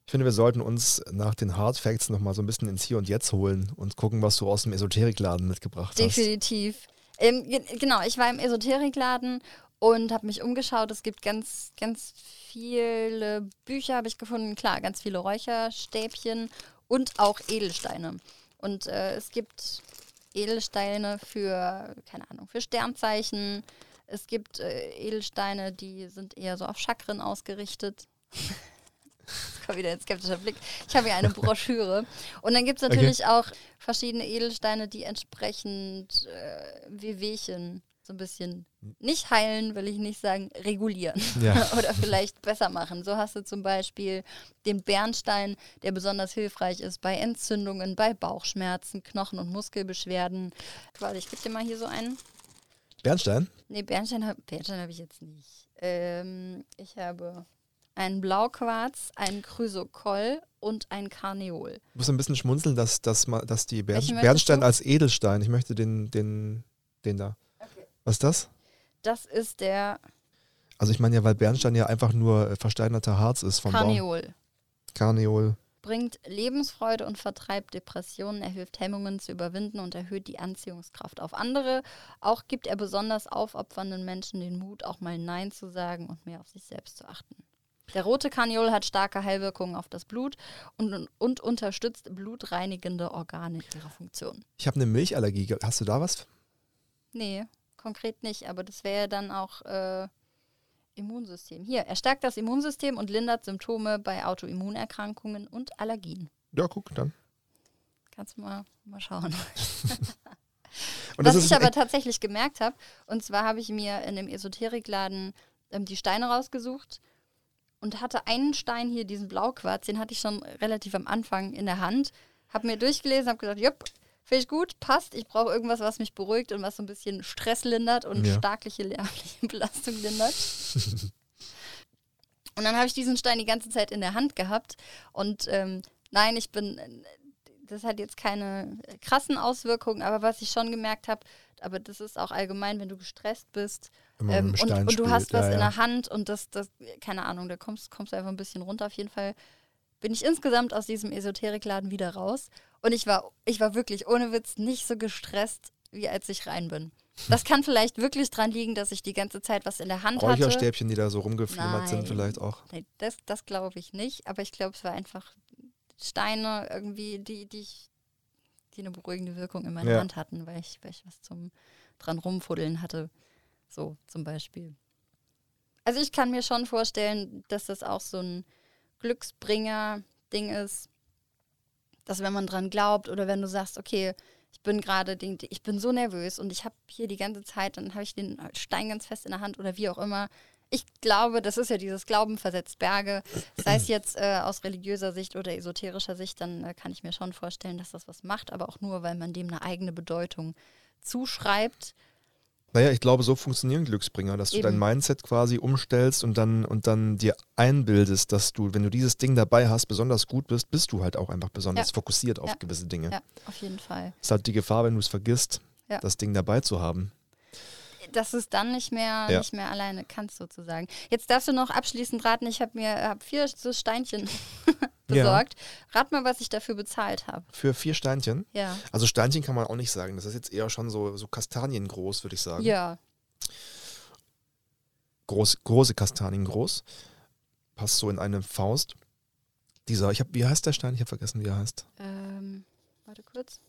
Ich finde, wir sollten uns nach den Hard Facts nochmal so ein bisschen ins Hier und Jetzt holen und gucken, was du aus dem Esoterikladen mitgebracht hast. Definitiv. Ähm, ge genau, ich war im Esoterikladen und habe mich umgeschaut. Es gibt ganz, ganz viele Bücher, habe ich gefunden. Klar, ganz viele Räucherstäbchen und auch Edelsteine. Und äh, es gibt Edelsteine für, keine Ahnung, für Sternzeichen. Es gibt äh, Edelsteine, die sind eher so auf Chakren ausgerichtet. Jetzt kommt wieder ein skeptischer Blick. Ich habe hier eine Broschüre. Und dann gibt es natürlich auch verschiedene Edelsteine, die entsprechend äh, Wehwehchen so ein bisschen nicht heilen, will ich nicht sagen, regulieren Ja. oder vielleicht besser machen. So hast du zum Beispiel den Bernstein, der besonders hilfreich ist bei Entzündungen, bei Bauchschmerzen, Knochen- und Muskelbeschwerden. Warte, ich gebe dir mal hier so einen. Bernstein? Nee, Bernstein habe Bernstein hab ich jetzt nicht. Ähm, ich habe einen Blauquarz, einen Chrysokoll und ein Karneol. Ich muss ein bisschen schmunzeln, dass, dass, dass die möchtest Bernstein als Edelstein, ich möchte den, den, den da. Was ist das? Das ist der Also ich meine ja, weil Bernstein ja einfach nur äh, versteinerter Harz ist vom Baum. Karneol. Karneol. Bringt Lebensfreude und vertreibt Depressionen, er hilft Hemmungen zu überwinden und erhöht die Anziehungskraft auf andere. Auch gibt er besonders aufopfernden Menschen den Mut, auch mal Nein zu sagen und mehr auf sich selbst zu achten. Der rote Karneol hat starke Heilwirkungen auf das Blut und, und unterstützt blutreinigende Organe in ihrer Funktion. Ich habe eine Milchallergie. Hast du da was? Nee, konkret nicht, aber das wäre dann auch äh, Immunsystem. Hier, er stärkt das Immunsystem und lindert Symptome bei Autoimmunerkrankungen und Allergien. Ja, guck, dann. Kannst du mal, mal schauen. Was ich aber tatsächlich gemerkt habe, und zwar habe ich mir in dem Esoterikladen ähm, die Steine rausgesucht und hatte einen Stein hier, diesen Blauquarz, den hatte ich schon relativ am Anfang in der Hand, habe mir durchgelesen, habe gesagt, jupp, finde ich gut, passt, ich brauche irgendwas, was mich beruhigt und was so ein bisschen Stress lindert und Ja. starkliche nervliche Belastung lindert. Und dann habe ich diesen Stein die ganze Zeit in der Hand gehabt. Und ähm, nein, ich bin, das hat jetzt keine krassen Auswirkungen, aber was ich schon gemerkt habe, aber das ist auch allgemein, wenn du gestresst bist ähm, und, und du hast was ja, in ja. der Hand und das, das, keine Ahnung, da kommst, kommst du einfach ein bisschen runter. Auf jeden Fall bin ich insgesamt aus diesem Esoterikladen wieder raus. Und ich war, ich war wirklich ohne Witz nicht so gestresst, wie als ich rein bin. Das kann vielleicht wirklich dran liegen, dass ich die ganze Zeit was in der Hand hatte. Räucherstäbchen, die da so rumgeflimmert sind, Nein. vielleicht auch. Nee, das das glaube ich nicht, aber ich glaube, es war einfach Steine irgendwie, die, die, ich, die eine beruhigende Wirkung in meiner Ja. Hand hatten, weil ich, weil ich was zum dran rumfuddeln hatte. So zum Beispiel. Also ich kann mir schon vorstellen, dass das auch so ein Glücksbringer-Ding ist, dass wenn man dran glaubt oder wenn du sagst, okay, ich bin gerade, ich bin so nervös und ich habe hier die ganze Zeit, dann habe ich den Stein ganz fest in der Hand oder wie auch immer. Ich glaube, das ist ja dieses Glauben versetzt Berge. Sei es jetzt äh, aus religiöser Sicht oder esoterischer Sicht, dann äh, kann ich mir schon vorstellen, dass das was macht, aber auch nur, weil man dem eine eigene Bedeutung zuschreibt. Naja, ich glaube, so funktionieren Glücksbringer, dass du dein Eben. Mindset quasi umstellst und dann, und dann dir einbildest, dass du, wenn du dieses Ding dabei hast, besonders gut bist, bist du halt auch einfach besonders Ja. fokussiert auf Ja. gewisse Dinge. Ja, auf jeden Fall. Ist halt die Gefahr, wenn du es vergisst, Ja. das Ding dabei zu haben. Dass es dann nicht mehr, Ja. nicht mehr alleine kannst, sozusagen. Jetzt darfst du noch abschließend raten, ich habe mir hab vier so Steinchen Ja. besorgt. Rat mal, was ich dafür bezahlt habe. Für vier Steinchen. Ja. Also Steinchen kann man auch nicht sagen. Das ist jetzt eher schon so, so Kastanien groß, würde ich sagen. Ja. Groß, große Kastanien groß. Passt so in eine Faust. Dieser, ich habe, wie heißt der Stein? Ich habe vergessen, wie er heißt. Ähm, warte kurz.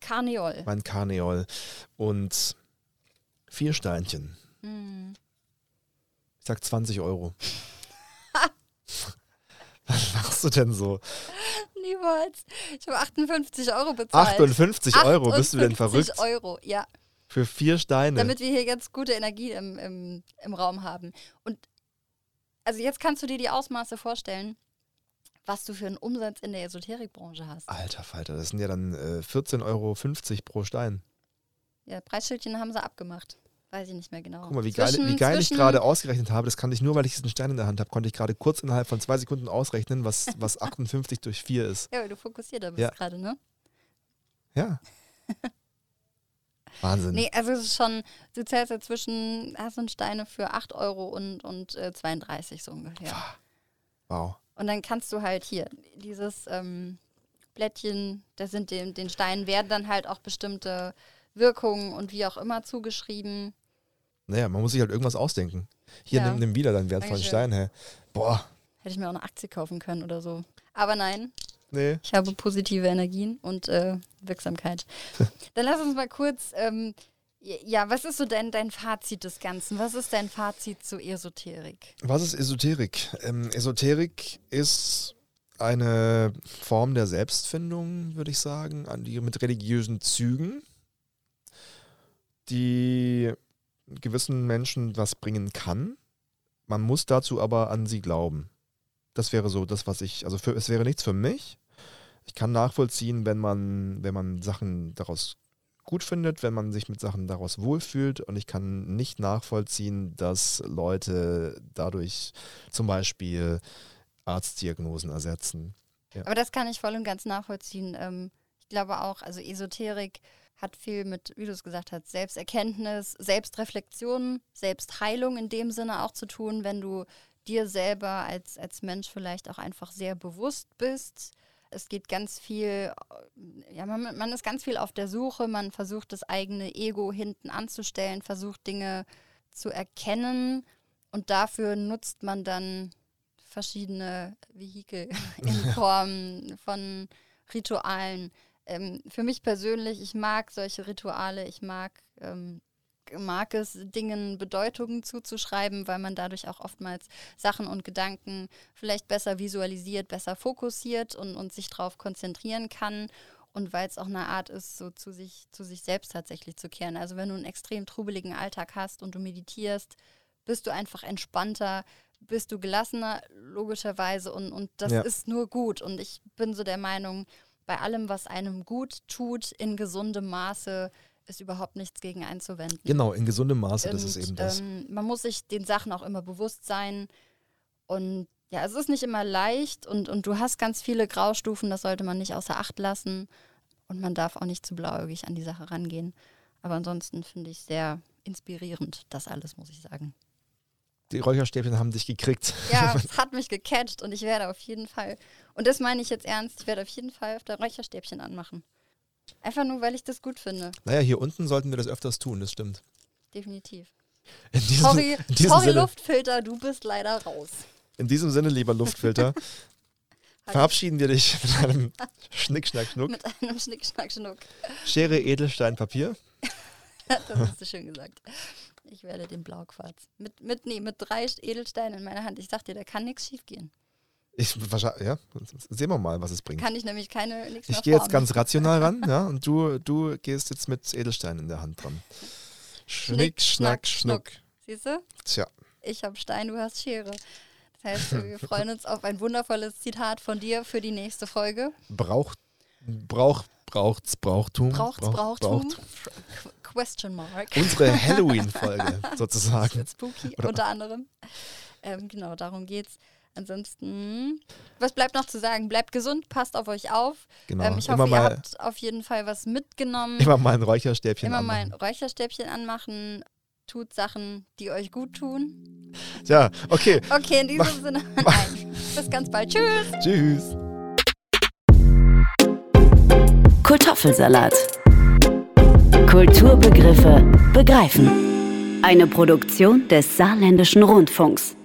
Karneol. Mein Karneol. Und vier Steinchen. Hm. Ich sag 20 Euro. Was machst du denn so? Niemals. Ich habe 58 Euro bezahlt. 58 Euro, bist du denn 58 verrückt? Euro, ja. Für vier Steine. Damit wir hier ganz gute Energie im, im, im Raum haben. Und also jetzt kannst du dir die Ausmaße vorstellen was du für einen Umsatz in der Esoterikbranche hast. Alter Falter, das sind ja dann äh, 14,50 Euro pro Stein. Ja, Preisschildchen haben sie abgemacht. Weiß ich nicht mehr genau. Guck mal, wie geil, Zwischen- wie geil ich gerade ausgerechnet habe. Das kann ich nur, weil ich diesen Stein in der Hand habe, konnte ich gerade kurz innerhalb von zwei Sekunden ausrechnen, was, was 58 durch 4 ist. Ja, weil du fokussierter bist Ja. gerade, ne? Ja. Wahnsinn. Nee, also es ist schon, du zählst ja zwischen, hast du Steine für 8 Euro und, und äh, 32 so ungefähr. Wow. Und dann kannst du halt hier dieses ähm, Blättchen, das sind den, den Steinen werden dann halt auch bestimmte Wirkungen und wie auch immer zugeschrieben. Naja, man muss sich halt irgendwas ausdenken. Hier, Ja. nimm, nimm wieder deinen wertvollen. Stein, hä? Boah. Hätte ich mir auch eine Aktie kaufen können oder so. Aber nein, Nee. ich habe positive Energien und äh, Wirksamkeit. Dann lass uns mal kurz, ähm, ja, was ist so dein, dein Fazit des Ganzen? Was ist dein Fazit zu Esoterik? Was ist Esoterik? Ähm, Esoterik ist eine Form der Selbstfindung, würde ich sagen, an die mit religiösen Zügen, die gewissen Menschen was bringen kann. Man muss dazu aber an sie glauben. Das wäre so das, was ich, also für, es wäre nichts für mich. Ich kann nachvollziehen, wenn man, wenn man Sachen daraus gut findet, wenn man sich mit Sachen daraus wohlfühlt. Und ich kann nicht nachvollziehen, dass Leute dadurch zum Beispiel Arztdiagnosen ersetzen. Aber das kann ich voll und ganz nachvollziehen. Ähm, ich glaube auch, also Esoterik hat viel mit, wie du es gesagt hast, Selbsterkenntnis, Selbstreflexion, Selbstheilung in dem Sinne auch zu tun, wenn du dir selber als, als Mensch vielleicht auch einfach sehr bewusst bist. Es geht ganz viel, äh, ja, man, man ist ganz viel auf der Suche, man versucht das eigene Ego hinten anzustellen, versucht Dinge zu erkennen und dafür nutzt man dann verschiedene Vehikel in Form von Ritualen. Ähm, für mich persönlich, ich mag solche Rituale, ich mag, ähm, mag es, Dingen Bedeutungen zuzuschreiben, weil man dadurch auch oftmals Sachen und Gedanken vielleicht besser visualisiert, besser fokussiert und, und sich darauf konzentrieren kann. Und weil es auch eine Art ist, so zu sich, zu sich selbst tatsächlich zu kehren. Also wenn du einen extrem trubeligen Alltag hast und du meditierst, bist du einfach entspannter, bist du gelassener, logischerweise. Und, und das Ja. ist nur gut. Und ich bin so der Meinung, bei allem, was einem gut tut, in gesundem Maße, ist überhaupt nichts gegen einzuwenden. Genau, in gesundem Maße, das ist Und, eben das. Ähm, man muss sich den Sachen auch immer bewusst sein. Und ja, es ist nicht immer leicht und, und du hast ganz viele Graustufen, das sollte man nicht außer Acht lassen. Und man darf auch nicht zu blauäugig an die Sache rangehen. Aber ansonsten finde ich sehr inspirierend, das alles, muss ich sagen. Die Räucherstäbchen haben dich gekriegt. Ja, es hat mich gecatcht und ich werde auf jeden Fall, und das meine ich jetzt ernst, ich werde auf jeden Fall auf der Räucherstäbchen anmachen. Einfach nur, weil ich das gut finde. Naja, hier unten sollten wir das öfters tun, das stimmt. Definitiv. In diesem, Sorry, in diesem, sorry Sinne, Luftfilter, du bist leider raus. in diesem Sinne, lieber Luftfilter, verabschieden wir dich mit einem Schnick, Schnack, Schnuck. Mit einem Schnick, Schnack, Schnuck. Schere, Edelstein, Papier. Das hast du schön gesagt. Ich werde den Blauquarz. Mit, mit, nee, mit drei Edelsteinen in meiner Hand. Ich sag dir, da kann nichts schief gehen. Ich, wahrscheinlich, ja, sehen wir mal, was es bringt. Kann ich nämlich keine nichts Ich gehe jetzt ganz rational ran, ja, und du, du gehst jetzt mit Edelstein in der Hand dran. Schnick, Schnack, Schnuck. Siehst du? Tja, Ich habe Stein, du hast Schere. Das heißt, wir freuen uns auf ein wundervolles Zitat von dir für die nächste Folge. braucht, braucht, braucht's Brauchtum. Braucht's Braucht- Brauchtum? braucht- Qu- Question mark. Unsere Halloween-Folge sozusagen. Spooky, Oder- unter anderem. Ähm, genau, darum geht's. Ansonsten, was bleibt noch zu sagen? Bleibt gesund, passt auf euch auf. Genau. Ähm, ich immer, hoffe, ihr mal, habt auf jeden Fall was mitgenommen. immer mal ein Räucherstäbchen Immer mal anmachen. ein Räucherstäbchen anmachen. Tut Sachen, die euch gut tun. Tja, okay. Okay, in diesem Sinne. Nein. Bis ganz bald. Tschüss. Tschüss. Kartoffelsalat. Kulturbegriffe begreifen. Eine Produktion des Saarländischen Rundfunks.